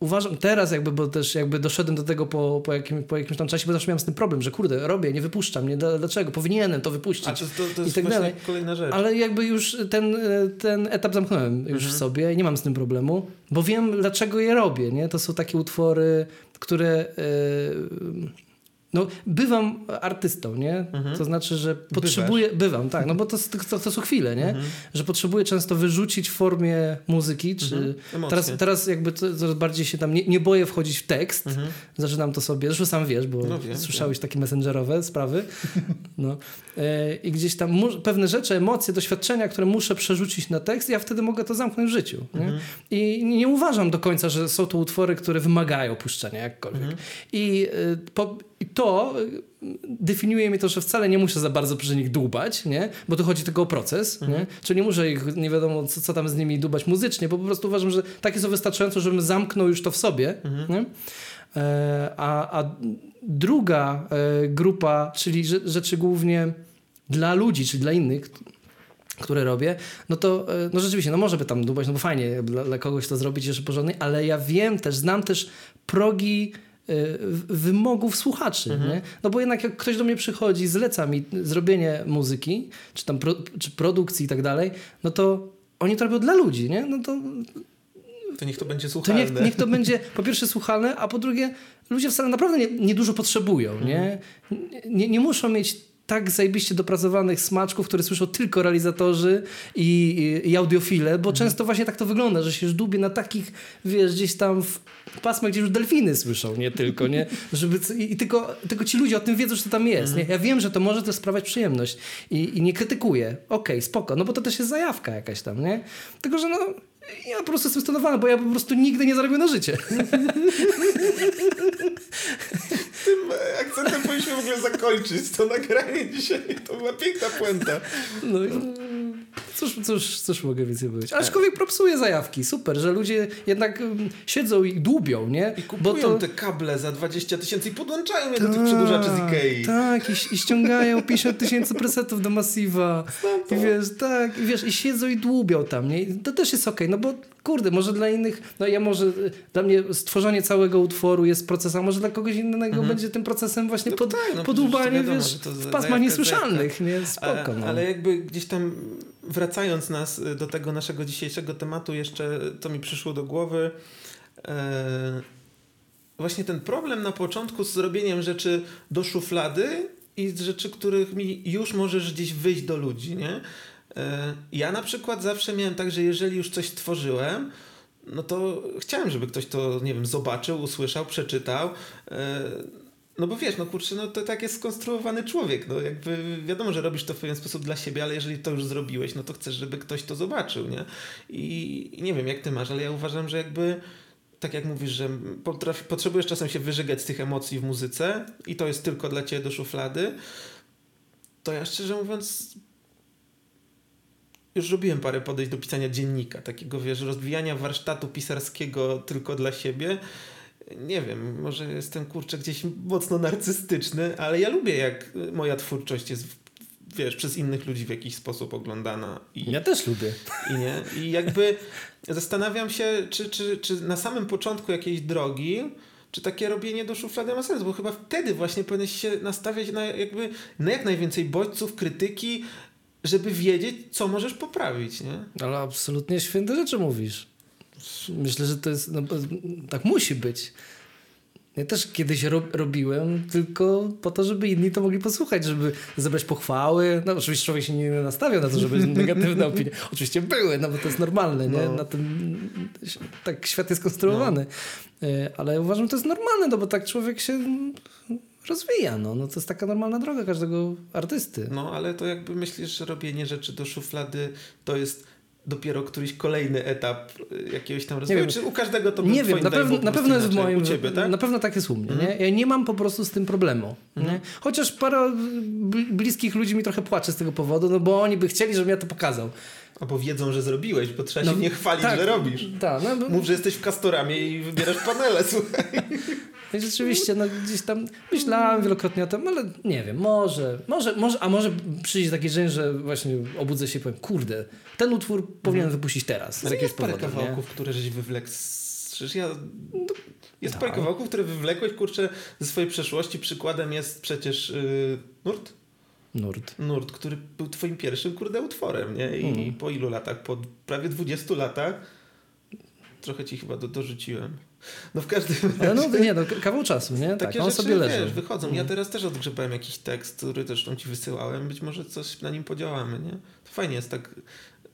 Uważam teraz jakby, bo też jakby doszedłem do tego po, po, jakim, po jakimś tam czasie, bo zawsze miałem z tym problem, że kurde, robię, nie wypuszczam, nie, Dla- dlaczego, powinienem to wypuścić. A to, to, to i tak dalej. kolejna rzecz. Ale jakby już ten, ten etap zamknąłem już Mhm. w sobie i nie mam z tym problemu, bo wiem dlaczego je robię, nie? To są takie utwory, które... e, no, bywam artystą, nie? To znaczy, że potrzebuję... Bywam, tak, no bo to, to, to są chwile, nie? Że potrzebuję często wyrzucić w formie muzyki, czy... Mhm. Teraz, teraz jakby coraz bardziej się tam nie, nie boję wchodzić w tekst. Mhm. Zaczynam to sobie, zresztą sam wiesz, bo No wiem, słyszałeś takie messengerowe sprawy. (laughs) No. E, I gdzieś tam mu- pewne rzeczy, emocje, doświadczenia, które muszę przerzucić na tekst, ja wtedy mogę to zamknąć w życiu. Mhm. Nie? I nie uważam do końca, że są to utwory, które wymagają puszczenia jakkolwiek. Mhm. I, e, po, I to e, definiuje mi to, że wcale nie muszę za bardzo przy nich dłubać, nie? bo tu chodzi tylko o proces. Mhm. Nie? Czyli nie muszę ich, nie wiadomo co, co tam z nimi dłubać muzycznie, bo po prostu uważam, że takie są wystarczające, żebym zamknął już to w sobie. Mhm. Nie? E, A, a druga e, grupa, czyli rze- rzeczy głównie dla ludzi, czy dla innych, które robię, no to e, no rzeczywiście, no może by tam dłubać, no bo fajnie dla, dla kogoś to zrobić jeszcze porządnie, ale ja wiem też, znam też progi wymogów słuchaczy, nie? No bo jednak jak ktoś do mnie przychodzi, zleca mi zrobienie muzyki, czy tam pro, czy produkcji i tak dalej, no to oni to robią dla ludzi, nie? No to To niech to będzie to słuchalne. niech, niech to będzie po pierwsze słuchalne, a po drugie ludzie wcale naprawdę nie, nie dużo potrzebują, nie? nie? Nie muszą mieć tak zajebiście dopracowanych smaczków, które słyszą tylko realizatorzy i, i, i audiofile, bo często właśnie tak to wygląda, że się już dubie na takich, wiesz, gdzieś tam w pasmach, gdzie już delfiny słyszą, nie tylko, nie? (laughs) Żeby, I tylko, tylko ci ludzie o tym wiedzą, że to tam jest, nie? Ja wiem, że to może też sprawiać przyjemność i, i nie krytykuję. Okej, okay, spoko, no bo to też jest zajawka jakaś tam, nie? Tylko, że no ja po prostu jestem stonowany, bo ja po prostu nigdy nie zarobię na życie. (laughs) Akcentem powinniśmy w ogóle zakończyć to nagranie dzisiaj. To była piękna puenta. No i cóż, cóż, cóż mogę więcej powiedzieć. Aczkolwiek propsuje zajawki. Super, że ludzie jednak um, siedzą i dłubią, nie? I kupują Bo to... te kable za 20 tysięcy i podłączają je do tych przedłużaczy z Ikei. Tak, i, i ściągają (laughs) 50 tysięcy presetów do Massiva. I wiesz, tak, i wiesz, i siedzą i dłubią tam, nie? I to też jest okej, okay, no bo kurde, może dla innych, no ja może, dla mnie stworzenie całego utworu jest procesem, może dla kogoś innego mhm. będzie tym procesem właśnie no pod, tak, no, podłubanie, wiadomo, wiesz, w pasmach niesłyszalnych, nie? Spoko, ale, no. ale jakby gdzieś tam wracając nas y, do tego naszego dzisiejszego tematu, jeszcze to mi przyszło do głowy. E, właśnie ten problem na początku z robieniem rzeczy do szuflady i z rzeczy, których mi już możesz gdzieś wyjść do ludzi, nie? E, ja na przykład zawsze miałem tak, że jeżeli już coś tworzyłem, no to chciałem, żeby ktoś to, nie wiem, zobaczył, usłyszał, przeczytał. E, no bo wiesz, no kurczę, no to tak jest skonstruowany człowiek. No jakby wiadomo, że robisz to w pewien sposób dla siebie, ale jeżeli to już zrobiłeś, no to chcesz, żeby ktoś to zobaczył, nie? I, nie wiem, jak ty masz, ale ja uważam, że jakby tak jak mówisz, że potrafi, potrzebujesz czasem się wyżygać z tych emocji w muzyce i to jest tylko dla ciebie do szuflady, to ja szczerze mówiąc już robiłem parę podejść do pisania dziennika, takiego wiesz, rozwijania warsztatu pisarskiego tylko dla siebie nie wiem, może jestem kurczę gdzieś mocno narcystyczny, ale ja lubię jak moja twórczość jest wiesz, przez innych ludzi w jakiś sposób oglądana. I, ja też lubię. I nie? I jakby zastanawiam się, czy, czy, czy na samym początku jakiejś drogi, czy takie robienie do szuflady ma sens, bo chyba wtedy właśnie powinieneś się nastawiać na jakby na jak najwięcej bodźców, krytyki, żeby wiedzieć, co możesz poprawić, nie? Ale absolutnie święte rzeczy mówisz. Myślę, że to jest, no, tak musi być. Ja też kiedyś ro, robiłem tylko po to, żeby inni to mogli posłuchać, żeby zebrać pochwały. No oczywiście człowiek się nie nastawiał na to, żeby (laughs) negatywne opinie. Oczywiście były, no bo to jest normalne, nie? No. Na tym tak świat jest konstruowany. No. E, ale uważam, że to jest normalne, no bo tak człowiek się rozwija. No. no to jest taka normalna droga każdego artysty. No ale to jakby myślisz, że robienie rzeczy do szuflady to jest dopiero któryś kolejny etap y, jakiegoś tam rozwoju? Wiem, czy u każdego to Nie wiem, na, pew na pewno jest w moim... Ciebie, tak? Na pewno tak jest u mnie. Mm. Nie? Ja nie mam po prostu z tym problemu. Mm. Chociaż parę bliskich ludzi mi trochę płacze z tego powodu, no bo oni by chcieli, żebym ja to pokazał. Albo wiedzą, że zrobiłeś, bo trzeba no, się nie chwalić, tak, że robisz. Tak, no, bo... Mów, że jesteś w Kastoramie i wybierasz panele, (laughs) słuchaj. No rzeczywiście, no gdzieś tam myślałem wielokrotnie o tym, ale nie wiem, może, może, może a może przyjdzie taki dzień, że właśnie obudzę się i powiem, kurde, ten utwór powinien mhm. wypuścić teraz. Z jakiegoś parę powodu, kawałków, nie? które żeś wywlekł Przecież ja... Jest no. parę kawałków, które wywlekłeś, kurczę, ze swojej przeszłości. Przykładem jest przecież yy, Nurt. Nurt. Nurt, który był twoim pierwszym, kurde, utworem, nie? I mm. po ilu latach? Po prawie 20 latach trochę ci chyba do, dorzuciłem. No w każdym razie. No, no nie, no, kawał czasu, nie? Takie tak, on rzeczy, sobie leży. Wiesz, wychodzą. Ja mhm. teraz też odgrzebałem jakiś tekst, który zresztą ci wysyłałem. Być może coś na nim podziałamy, nie? To fajnie jest tak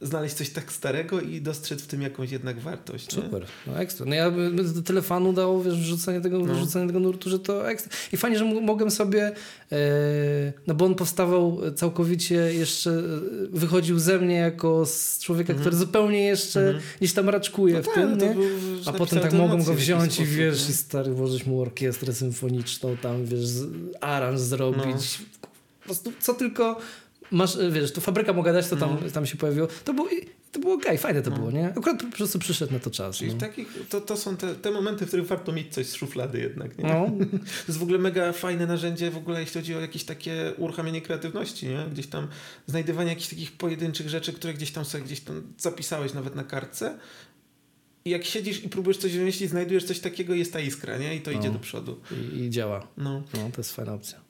znaleźć coś tak starego i dostrzec w tym jakąś jednak wartość. Super, nie? no ekstra. No ja do telefonu dało wiesz, wrzucenie tego, no. wrzucenie tego nurtu, że to ekstra. I fajnie, że mogłem sobie, e, no bo on powstawał całkowicie jeszcze, e, wychodził ze mnie jako z człowieka, mhm. który zupełnie jeszcze mhm. gdzieś tam raczkuje no w tak, tym, no nie? Był, A potem tak mogłem go wziąć i wiesz, nie? i stary włożyć mu orkiestrę symfoniczną, tam wiesz, aranż zrobić. No. Po prostu co tylko masz, wiesz, tu fabryka mogła dać, to tam, no. tam się pojawiło. To było, to było okej, okay, fajne to no. było, nie? Akurat po prostu przyszedł na to czas. Czyli no. takich, to, to są te, te momenty, w których warto mieć coś z szuflady jednak, nie? No. (laughs) to jest w ogóle mega fajne narzędzie w ogóle, jeśli chodzi o jakieś takie uruchamianie kreatywności, nie? Gdzieś tam znajdywanie jakichś takich pojedynczych rzeczy, które gdzieś tam sobie gdzieś tam zapisałeś nawet na kartce i jak siedzisz i próbujesz coś wymyślić, znajdujesz coś takiego, jest ta iskra, nie? I to no. idzie do przodu. I, I, działa. No. no, to jest fajna opcja.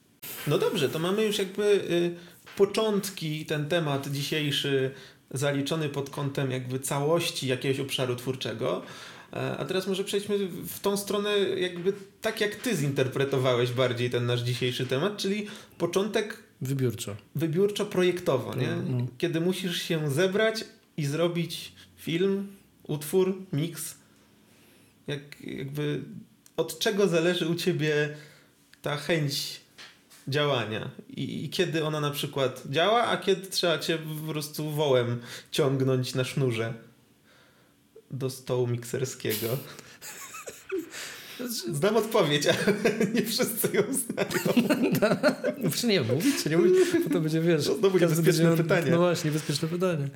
No dobrze, to mamy już jakby... Y początki, ten temat dzisiejszy zaliczony pod kątem jakby całości jakiegoś obszaru twórczego. E, a teraz może przejdźmy w tą stronę, jakby tak jak ty zinterpretowałeś bardziej ten nasz dzisiejszy temat, czyli początek Wybiórczo. Wybiórczo, projektowo, nie? Mm. Kiedy musisz się zebrać i zrobić film, utwór, miks. Jak, jakby od czego zależy u ciebie ta chęć działania I, i kiedy ona na przykład działa, a kiedy trzeba cię po prostu wołem ciągnąć na sznurze do stołu mikserskiego. (laughs) Znam odpowiedź, ale nie wszyscy ją znają. (laughs) Muszę nie mówić, czy nie mówić, bo to będzie, wiesz... To znowu niebezpieczne będzie- pytanie. No właśnie, niebezpieczne pytanie.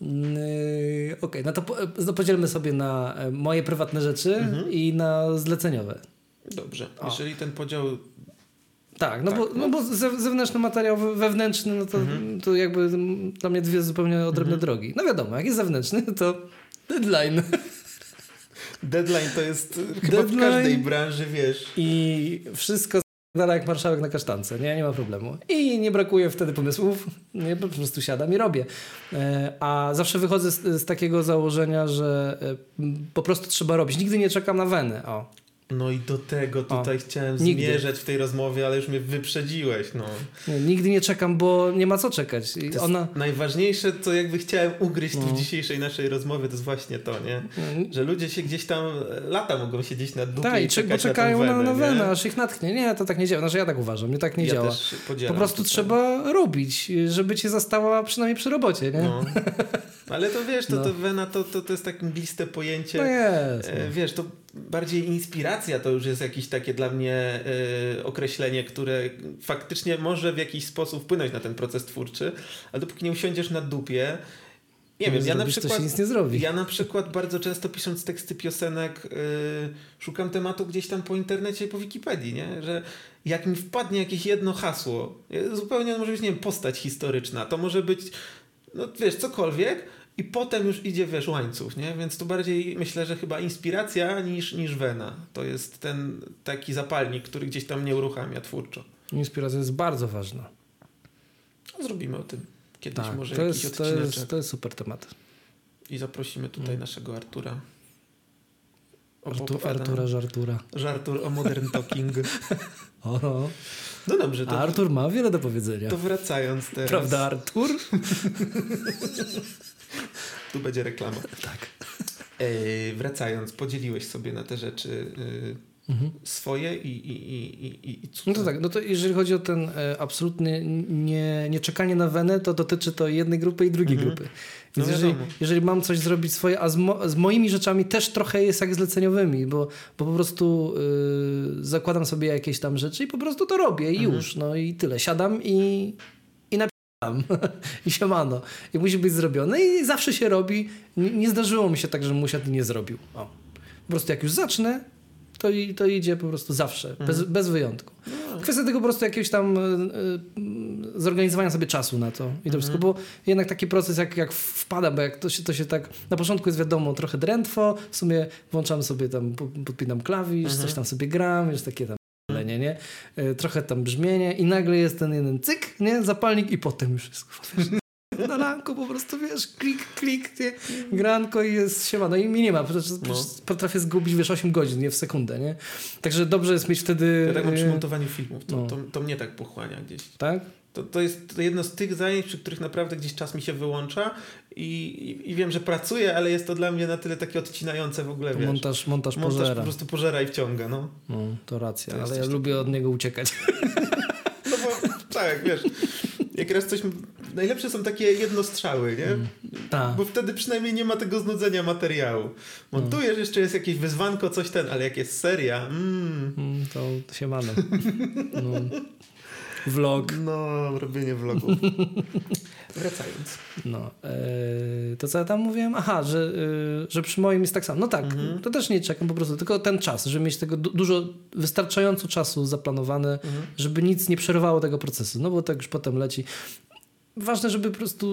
Yy, Okej, no to no podzielmy sobie na e, moje prywatne rzeczy Mhm. i na zleceniowe. Dobrze, O. jeżeli ten podział Tak, no Tak, bo, no. no bo ze- zewnętrzny materiał we- wewnętrzny, no to, Mhm. to jakby dla mnie dwie zupełnie odrębne drogi. No wiadomo, jak jest zewnętrzny, to deadline. Deadline to jest chyba w każdej branży, wiesz. I wszystko dalej jak marszałek na kasztance, nie? Nie ma problemu. I nie brakuje wtedy pomysłów, nie? po prostu siadam i robię. E, A zawsze wychodzę z, z takiego założenia, że e, po prostu trzeba robić. Nigdy nie czekam na wenę. O. No i do tego tutaj chciałem nigdy. zmierzać w tej rozmowie, ale już mnie wyprzedziłeś. No. Nie, Nigdy nie czekam, bo nie ma co czekać. Ona... Najważniejsze, co jakby chciałem ugryźć tu No. w dzisiejszej naszej rozmowie, to jest właśnie to, nie? Że ludzie się gdzieś tam, e, lata mogą siedzieć na dupie Tak, i i czek- bo czekać czekają na, tą na wenę, wenę, aż ich natchnie. Nie, to tak nie działa. Znaczy ja tak uważam, nie tak nie ja działa. Po prostu trzeba robić, żeby cię zastała przynajmniej przy robocie, nie? No. (laughs) Ale to wiesz, to, No. to wena to, to, to jest takie mgliste pojęcie. No jest. E, Wiesz, to bardziej inspiracja to już jest jakieś takie dla mnie e, określenie, które faktycznie może w jakiś sposób wpłynąć na ten proces twórczy, ale dopóki nie usiądziesz na dupie, nie wiem, ja na przykład... się nic nie zrobi. Ja na przykład bardzo często pisząc teksty piosenek yy, szukam tematu gdzieś tam po internecie i po Wikipedii, nie? że jak mi wpadnie jakieś jedno hasło, zupełnie może być, nie wiem, postać historyczna, to może być, no wiesz, cokolwiek i potem już idzie, wiesz, łańcuch, nie? Więc to bardziej myślę, że chyba inspiracja niż, niż wena. To jest ten taki zapalnik, który gdzieś tam mnie uruchamia twórczo. Inspiracja jest bardzo ważna. No, Zrobimy o tym kiedyś Tak, może to jakiś jest, to, jest, to jest super temat. i zaprosimy tutaj Mm. naszego Artura. Artu, Opowiada Artura Żartura. Żartur o Modern Talking. (laughs) O, no. No dobrze, to, Artur ma wiele do powiedzenia. to wracając teraz. Prawda, Artur? (laughs) Tu będzie reklama. (laughs) Tak. E, wracając, podzieliłeś sobie na te rzeczy e, Mhm. swoje i, i, i, i, i cudze. No to tak, no to jeżeli chodzi o ten e, absolutnie nie, nie czekanie na wenę, to dotyczy to jednej grupy i drugiej Mhm. grupy. No Więc jeżeli, wiadomo. jeżeli mam coś zrobić swoje, a z, mo, z moimi rzeczami też trochę jest jak zleceniowymi, bo, bo po prostu y, zakładam sobie jakieś tam rzeczy i po prostu to robię i Mhm. już, no i tyle. Siadam i, i napisam (laughs) i siemano. I musi być zrobione i zawsze się robi. Nie, nie zdarzyło mi się tak, że musiał nie zrobił. O. Po prostu jak już zacznę, to, i, to idzie po prostu zawsze, bez, bez wyjątku. No, Kwestia tego po prostu jakiegoś tam y, zorganizowania sobie czasu na to i to wszystko, bo jednak taki proces jak, jak wpada, bo jak to się, to się tak, na początku jest wiadomo trochę drętwo, w sumie włączam sobie tam, po- podpinam klawisz, coś tam sobie gram, jest takie tam lenie, nie? Y, Trochę tam brzmienie i nagle jest ten jeden cyk, nie? Zapalnik i potem już wiesz, (laughs) na ranku po prostu, wiesz, klik, klik, nie? granko i jest siema. No i mi nie ma, przecież potrafię zgubić, wiesz, 8 godzin, nie w sekundę, nie? Także dobrze jest mieć wtedy... Ja tak mam przy y, montowaniu filmów, to, no. to, to mnie tak pochłania gdzieś. Tak? To, to jest to jedno z tych zajęć, przy których naprawdę gdzieś czas mi się wyłącza i, i, i wiem, że pracuję, ale jest to dla mnie na tyle takie odcinające w ogóle, To wiesz. montaż, montaż, Montaż pożera. po prostu pożera i wciąga, no. No, to racja, To ale ja lubię od niego uciekać. (laughs) (laughs) No bo tak, wiesz, jak raz coś... Najlepsze są takie jednostrzały, nie? Tak. Bo wtedy przynajmniej nie ma tego znudzenia materiału. Montujesz, jeszcze jest jakieś wyzwanko, coś ten, ale jak jest seria, mm, Mm, To się mamy. (laughs) No. Vlog. no, robienie vlogów. (laughs) Wracając. No. E, to co ja tam mówiłem? Aha, że, e, że przy moim jest tak samo. No tak, Mhm. to też nie czekam po prostu, tylko ten czas, żeby mieć tego du- dużo, wystarczająco czasu zaplanowane, Mhm. żeby nic nie przerwało tego procesu, no bo tak już potem leci. Ważne, żeby po prostu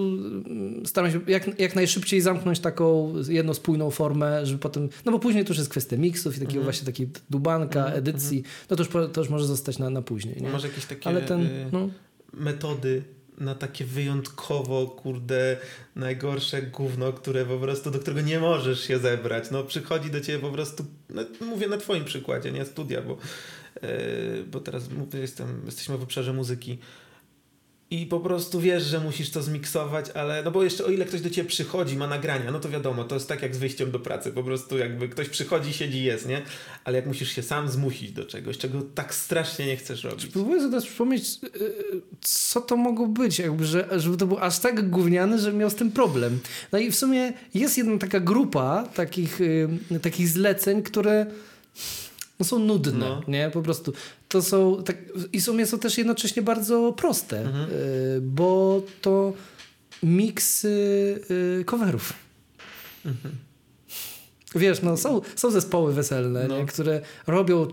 mm, staram się jak, jak najszybciej zamknąć taką jedną spójną formę, żeby potem, no bo później to już jest kwestia miksów i takiego Mhm. właśnie takiej dubanka, edycji, no to już, to już może zostać na, na później, nie? Masz jakieś takie Ale ten, y, no, metody na takie wyjątkowo, kurde, najgorsze gówno, które po prostu, do którego nie możesz się zebrać. No przychodzi do ciebie po prostu, no, mówię na twoim przykładzie, nie studia, bo, yy, bo teraz mówię, jestem, jesteśmy w obszarze muzyki. I po prostu wiesz, że musisz to zmiksować, ale no bo jeszcze o ile ktoś do ciebie przychodzi, ma nagrania, no to wiadomo, to jest tak jak z wyjściem do pracy, po prostu jakby ktoś przychodzi, siedzi, jest, nie? Ale jak musisz się sam zmusić do czegoś, czego tak strasznie nie chcesz robić. Próbuję sobie teraz przypomnieć, y, co to mogło być, jakby, że, żeby to był aż tak gówniany, że miał z tym problem. No i w sumie jest jedna taka grupa takich, y, takich zleceń, które no są nudne, no. nie? Po prostu. To są, tak, i w sumie są też jednocześnie bardzo proste, mhm. y, bo to miks y, coverów. Mhm. Wiesz, no są, są zespoły weselne, no. nie, które robią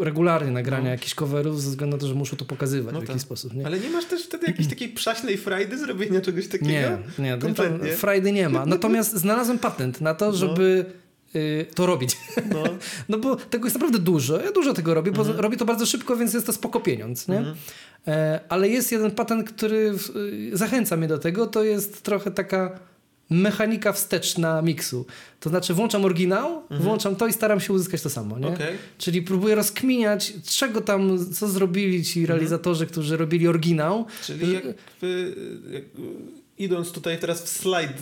regularnie nagrania no. jakichś coverów ze względu na to, że muszą to pokazywać no w jakiś tak. sposób. Nie? Ale nie masz też wtedy jakiejś takiej przaśnej frajdy zrobienia czegoś takiego? Nie, nie, Kompletnie. frajdy nie ma. Natomiast znalazłem patent na to, no. Y, to robić. (laughs) No. no bo tego jest naprawdę dużo. Ja dużo tego robię, bo mhm. robię to bardzo szybko, więc jest to spoko pieniądz. Nie? Mhm. E, ale jest jeden patent, który y, zachęca mnie do tego. To jest trochę taka mechanika wsteczna miksu. To znaczy włączam oryginał, mhm. włączam to i staram się uzyskać to samo. Nie? Okay. Czyli próbuję rozkminiać, czego tam, co zrobili ci mhm. realizatorzy, którzy robili oryginał. Czyli jakby, jak, idąc tutaj teraz w slajd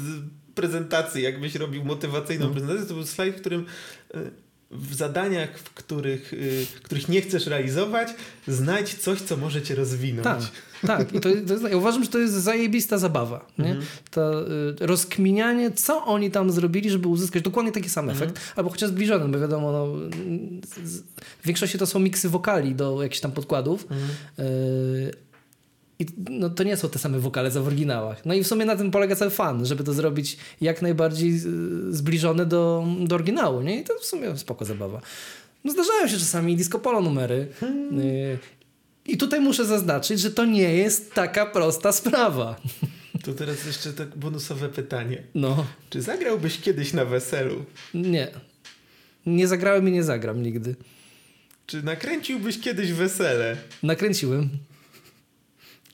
prezentacji, jakbyś robił motywacyjną no. prezentację, to był slajd, w którym e, w zadaniach, w których, y, których nie chcesz realizować, znajdź coś, co może cię rozwinąć. Tak, tak. I to, to jest, ja uważam, że to jest zajebista zabawa. Nie? Mhm. To y, rozkminianie, co oni tam zrobili, żeby uzyskać dokładnie taki sam efekt, mhm. albo chociaż zbliżony, bo wiadomo, no, w większości to są miksy wokali do jakichś tam podkładów, mhm. y, i no, to nie są te same wokale co w oryginałach. No i w sumie na tym polega cały fan, żeby to zrobić jak najbardziej zbliżone do, do oryginału. Nie? I to w sumie spoko zabawa. No zdarzają się czasami disco polo numery. Hmm. Y, I tutaj muszę zaznaczyć, że to nie jest taka prosta sprawa. To teraz jeszcze tak bonusowe pytanie. No. Czy zagrałbyś kiedyś na weselu? Nie. Nie zagrałem i nie zagram nigdy. Czy nakręciłbyś kiedyś wesele? Nakręciłem.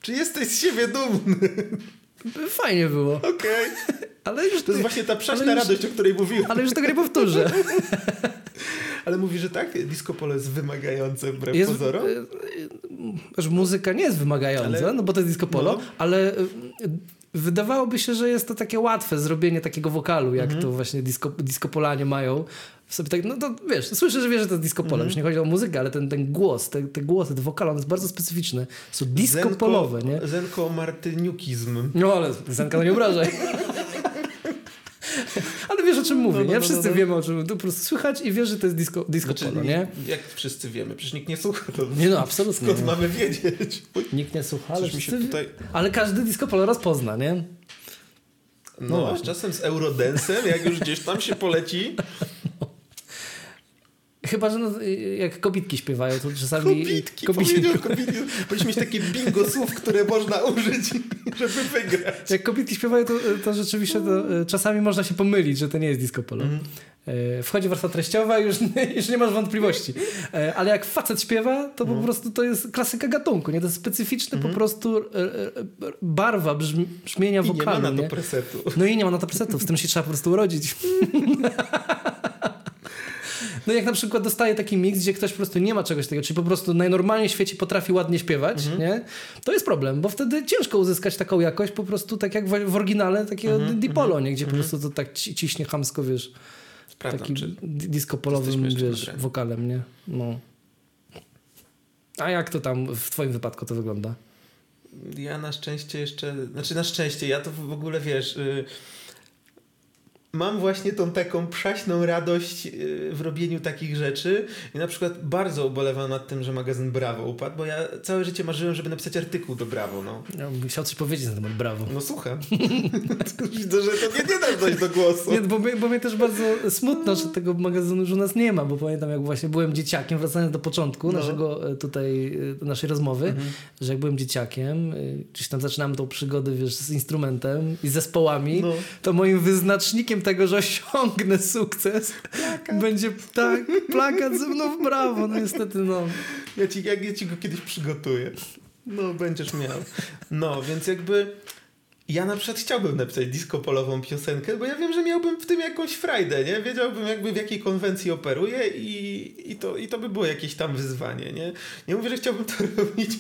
Czy jesteś z siebie dumny? Fajnie było. Okej. Okay. Ale już to jest właśnie ta przaśna radość, o której mówiłem. Ale już tego nie powtórzę. ale mówi, że tak, disco polo jest wymagające wbrew jest, pozorom? E, muzyka nie jest wymagająca, ale, no bo to jest disco polo, no. ale e, wydawałoby się, że jest to takie łatwe zrobienie takiego wokalu, jak mhm. to właśnie disco, disco polanie mają sobie tak, no to wiesz, słyszę, że wiesz, że to jest disco polo. Mm. Już nie chodzi o muzykę, ale ten, ten głos, te, te głosy, te wokale, on jest bardzo specyficzny. Są disco polowe, nie? Zenko martyniukizm. No ale Zenka no nie obrażaj. (laughs) wiesz o czym mówię, no, no, nie? No, wszyscy no, wiemy o czym, to po prostu słychać i wiesz, że to jest disco, disco znaczy, polo, nie? Jak wszyscy wiemy, przecież nikt nie słucha. To nie no, absolutnie. Skąd mamy wiedzieć? Nikt nie słucha, ale, wszyscy, tutaj... ale każdy disco polo rozpozna, nie? No, no czasem z Eurodensem, jak już gdzieś tam się poleci. Chyba, że no, jak kobitki śpiewają, to czasami... Kobitki, kobitki. kobitki. Powinniśmy mieć takie bingo słów, które można użyć, żeby wygrać. Jak kobitki śpiewają, to, to rzeczywiście to, czasami można się pomylić, że to nie jest disco polo. Mm. Wchodzi warstwa treściowa już, już nie masz wątpliwości. Ale jak facet śpiewa, to mm. po mhm. prostu to jest klasyka gatunku. Nie? To jest specyficzny mm. po mhm. prostu barwa brzmienia I wokalu. nie ma na to presetu. No i nie ma na to presetu. Z tym się trzeba po prostu urodzić. (laughs) No jak na przykład dostaje taki mix, gdzie ktoś po prostu nie ma czegoś takiego, czyli po prostu najnormalniej w świecie potrafi ładnie śpiewać, mhm. nie? To jest problem, bo wtedy ciężko uzyskać taką jakość po prostu tak jak w, w oryginale takiego mhm. Dipolo, mhm. nie? Gdzie po mhm. prostu to tak ci, chamsko, hamsko, wiesz, Sprawdzam, takim disco-polowym, wiesz, wokalem, nie? No. A jak to tam w twoim wypadku to wygląda? Ja na szczęście jeszcze, znaczy na szczęście, ja to w ogóle wiesz... Yy mam właśnie tą taką przaśną radość y, w robieniu takich rzeczy i na przykład bardzo ubolewam nad tym, że magazyn Brawo upadł, bo ja całe życie marzyłem, żeby napisać artykuł do Brawo. No. Ja bym chciał coś powiedzieć na temat Brawo. No słucham. (laughs) Widzę, że to nie, nie dasz dojść do głosu. Nie, bo, mnie, bo mnie też bardzo smutno, że tego magazynu już u nas nie ma, bo pamiętam jak właśnie byłem dzieciakiem, wracając do początku no. naszego e, tutaj, e, naszej rozmowy, mhm. że jak byłem dzieciakiem, e, gdzieś tam zaczynałem tą przygodę, wiesz, z instrumentem i zespołami, no. to moim wyznacznikiem tego, że osiągnę sukces, plakat. będzie tak, plakat ze mną w brawo, no niestety no. Ja ci, jak ja ci go kiedyś przygotuję. No, będziesz miał. No, więc jakby ja na przykład chciałbym napisać disco polową piosenkę, bo ja wiem, że miałbym w tym jakąś frajdę, nie? Wiedziałbym jakby w jakiej konwencji operuję i, i, to, i to by było jakieś tam wyzwanie, nie? Nie mówię, że chciałbym to (laughs) robić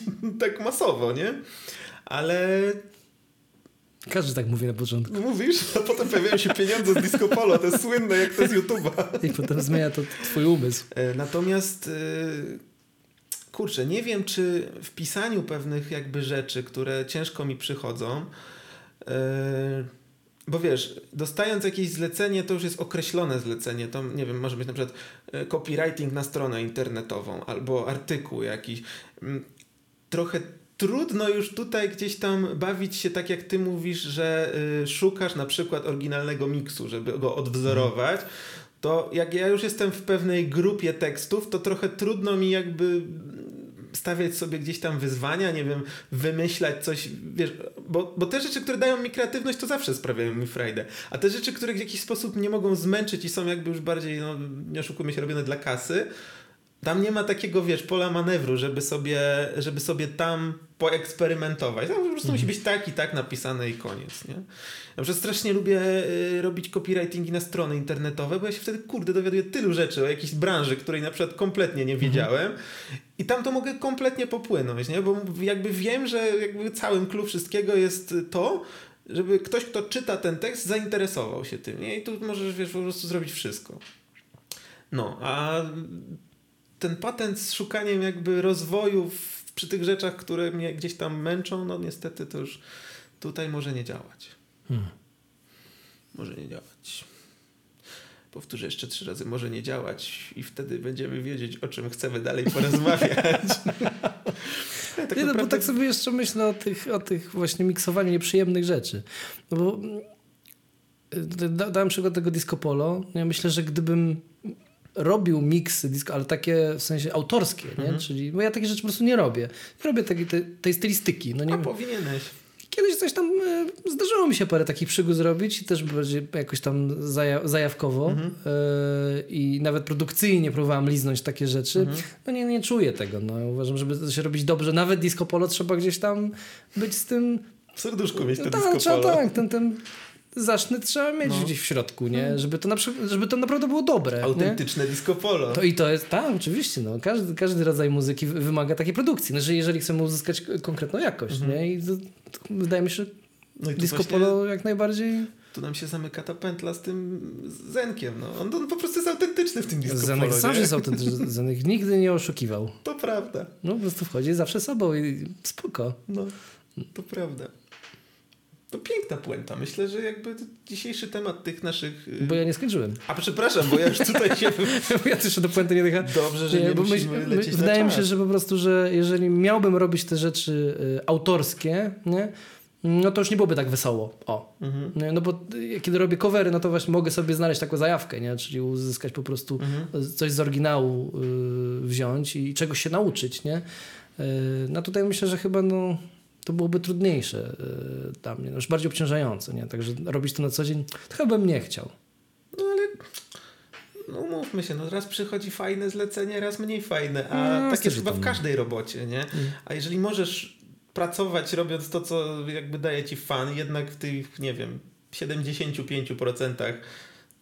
tak masowo, nie? ale każdy tak mówi na początku. Mówisz, a potem pojawiają się pieniądze z Disco Polo, to jest słynne jak to z YouTube'a. I potem zmienia to twój umysł. E, natomiast e, kurczę, nie wiem, czy w pisaniu pewnych jakby rzeczy, które ciężko mi przychodzą, e, bo wiesz, dostając jakieś zlecenie, to już jest określone zlecenie. To nie wiem, może być na przykład copywriting na stronę internetową albo artykuł jakiś. Mm, trochę trudno już tutaj gdzieś tam bawić się tak, jak ty mówisz, że y, szukasz na przykład oryginalnego miksu, żeby go odwzorować. To jak ja już jestem w pewnej grupie tekstów, to trochę trudno mi jakby stawiać sobie gdzieś tam wyzwania, nie wiem, wymyślać coś, wiesz, bo, bo te rzeczy, które dają mi kreatywność, to zawsze sprawiają mi frajdę. A te rzeczy, które w jakiś sposób nie mogą zmęczyć i są jakby już bardziej, no, nie oszukujmy się, robione dla kasy, tam nie ma takiego, wiesz, pola manewru, żeby sobie, żeby sobie tam poeksperymentować. Tam po prostu mm. musi być tak i tak napisane i koniec, nie? Ja przez strasznie lubię y, robić copywritingi na strony internetowe, bo ja się wtedy, kurde, dowiaduję tylu rzeczy o jakiejś branży, której na przykład kompletnie nie mhm. wiedziałem mm. i tam to mogę kompletnie popłynąć, nie? Bo jakby wiem, że jakby całym clue wszystkiego jest to, żeby ktoś, kto czyta ten tekst, zainteresował się tym, nie? I tu możesz, wiesz, po prostu zrobić wszystko. No, a ten patent z szukaniem jakby rozwoju w, przy tych rzeczach, które mnie gdzieś tam męczą, no niestety to już tutaj może nie działać. Hmm. Może nie działać. Powtórzę jeszcze trzy razy, może nie działać i wtedy będziemy wiedzieć, o czym chcemy dalej porozmawiać. (laughs) ja, tak nie, no, bo tak sobie jeszcze myślę o tych, o tych właśnie miksowaniu nieprzyjemnych rzeczy. No bo y, dałem przykład tego disco polo. Ja myślę, że gdybym robił miksy disco, ale takie w sensie autorskie, nie? Mhm. Czyli, bo ja takie rzeczy po prostu nie robię. Nie robię tej, tej, tej stylistyki. No nie A powinieneś. Kiedyś coś tam e, zdarzyło mi się parę takich przygód zrobić i też bardziej jakoś tam zaja zajawkowo mhm. e, i nawet produkcyjnie próbowałem liznąć takie rzeczy. Mhm. No nie, nie czuję tego. No. Uważam, żeby się robić dobrze, nawet disco polo trzeba gdzieś tam być z tym... W serduszku mieć to no, disco polo. Tak, ten, ten zasznyt trzeba mieć no. gdzieś w środku, nie? No. Żeby to, na żeby to naprawdę było dobre. Autentyczne nie? disco polo. To I to jest, tak, oczywiście. No. Każdy, każdy rodzaj muzyki wymaga takiej produkcji. No, że jeżeli chcemy uzyskać konkretną jakość, mhm. nie? I to, to wydaje mi się, że no disco polo jak najbardziej... Tu nam się zamyka ta pętla z tym Zenkiem. No. On, on po prostu jest autentyczny w tym disco Zenek polo. sam jest autentyczny. (laughs) Zenek nigdy nie oszukiwał. To prawda. No po prostu wchodzi zawsze sobą i spoko. No, to prawda. To piękna puenta. Myślę, że jakby dzisiejszy temat tych naszych... Y, bo ja nie skończyłem. A przepraszam, bo ja już tutaj się... (laughs) ja też do puenty nie dycham. Dobrze, że nie, nie musimy my, lecieć Wydaje mi się, że po prostu, że jeżeli miałbym robić te rzeczy y, autorskie, nie? no to już nie byłoby tak wesoło. O. Mhm. No bo y, kiedy robię covery, no to właśnie mogę sobie znaleźć taką zajawkę, nie? czyli uzyskać po prostu mhm. coś z oryginału wziąć i czegoś się nauczyć. Nie? Y, no tutaj myślę, że chyba no to byłoby trudniejsze dla mnie, no już bardziej obciążające, nie? Także robić to na co dzień, to chyba bym nie chciał. No ale no mówmy się, no raz przychodzi fajne zlecenie, raz mniej fajne, a no, tak jest chyba w każdej robocie, nie? Mm. A jeżeli możesz pracować robiąc to, co jakby daje ci fan, jednak w tych, nie wiem, 75%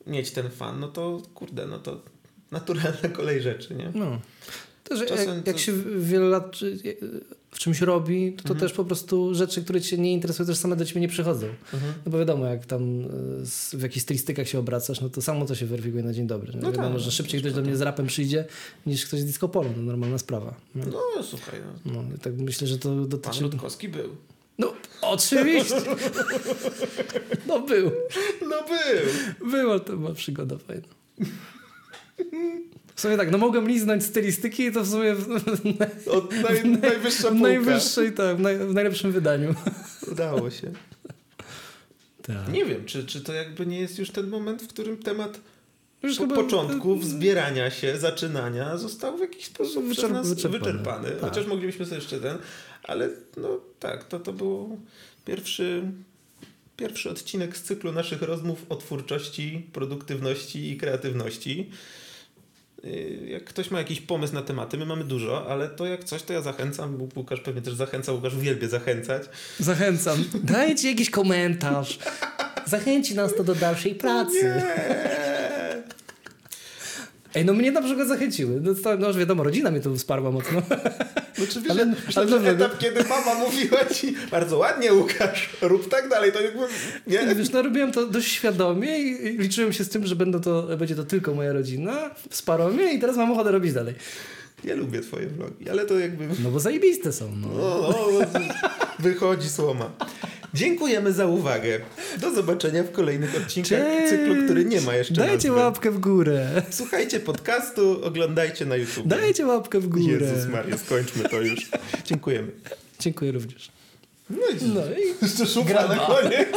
mieć ten fan, no to kurde, no to naturalna (laughs) kolej rzeczy, nie? No. Też jak, jak, się wiele lat w czymś robi, to, to mhm. też po prostu rzeczy, które cię nie interesują, też same do ciebie nie przychodzą. Mhm. No bo wiadomo, jak tam e, w jakichś stylistykach się obracasz, no to samo to się weryfikuje na dzień dobry. No, no wiadomo, tak, że szybciej ktoś do mnie z rapem przyjdzie, niż ktoś z disco polo. No normalna sprawa. No, no słuchaj. No. no tak myślę, że to dotyczy... Pan Rutkowski był. No, oczywiście. No był. No był. Była to była przygoda fajna. W sumie tak, no mogłem liznąć stylistyki i to w sumie... W, Od naj, najwyższa półka. W najwyższej, tak, w, naj, w najlepszym wydaniu. Udało się. Tak. Nie wiem, czy, czy to jakby nie jest już ten moment, w którym temat już po chyba... początków zbierania się, zaczynania został w jakiś sposób Wyczerp nas wyczerpany. wyczerpany. Tak. Chociaż moglibyśmy sobie jeszcze ten, ale no tak, to, to był pierwszy, pierwszy odcinek z cyklu naszych rozmów o twórczości, produktywności i kreatywności. Y, jak ktoś ma jakiś pomysł na tematy, my mamy dużo, ale to jak coś, to ja zachęcam. Łukasz pewnie też zachęca, Łukasz uwielbia zachęcać. Zachęcam. Dajcie jakiś komentarz. Zachęci nas to do dalszej pracy. Nie. Ej, no mnie na przykład zachęciły. No, to, no wiadomo, rodzina mnie tu wsparła mocno. Oczywiście, Ale- ale, ale dobra, etap, kiedy mama mówiła ci bardzo ładnie Łukasz, rób tak dalej, to jakby, nie? Wiesz, no robiłem to dość świadomie i liczyłem się z tym, że będą to, będzie to tylko moja rodzina. Wsparło mnie i teraz mam ochotę robić dalej. Ja lubię twoje vlogi, ale to jakby... No bo zajebiste są. No. O, o, wychodzi słoma. Dziękujemy za uwagę. Do zobaczenia w kolejnych odcinkach Cześć! cyklu, który nie ma jeszcze Dajcie nazwy. łapkę w górę. Słuchajcie podcastu, oglądajcie na YouTube. Dajcie łapkę w górę. Jezus Maria, skończmy to już. Dziękujemy. Dziękuję również. No i No i (laughs) jeszcze szufla na koniec.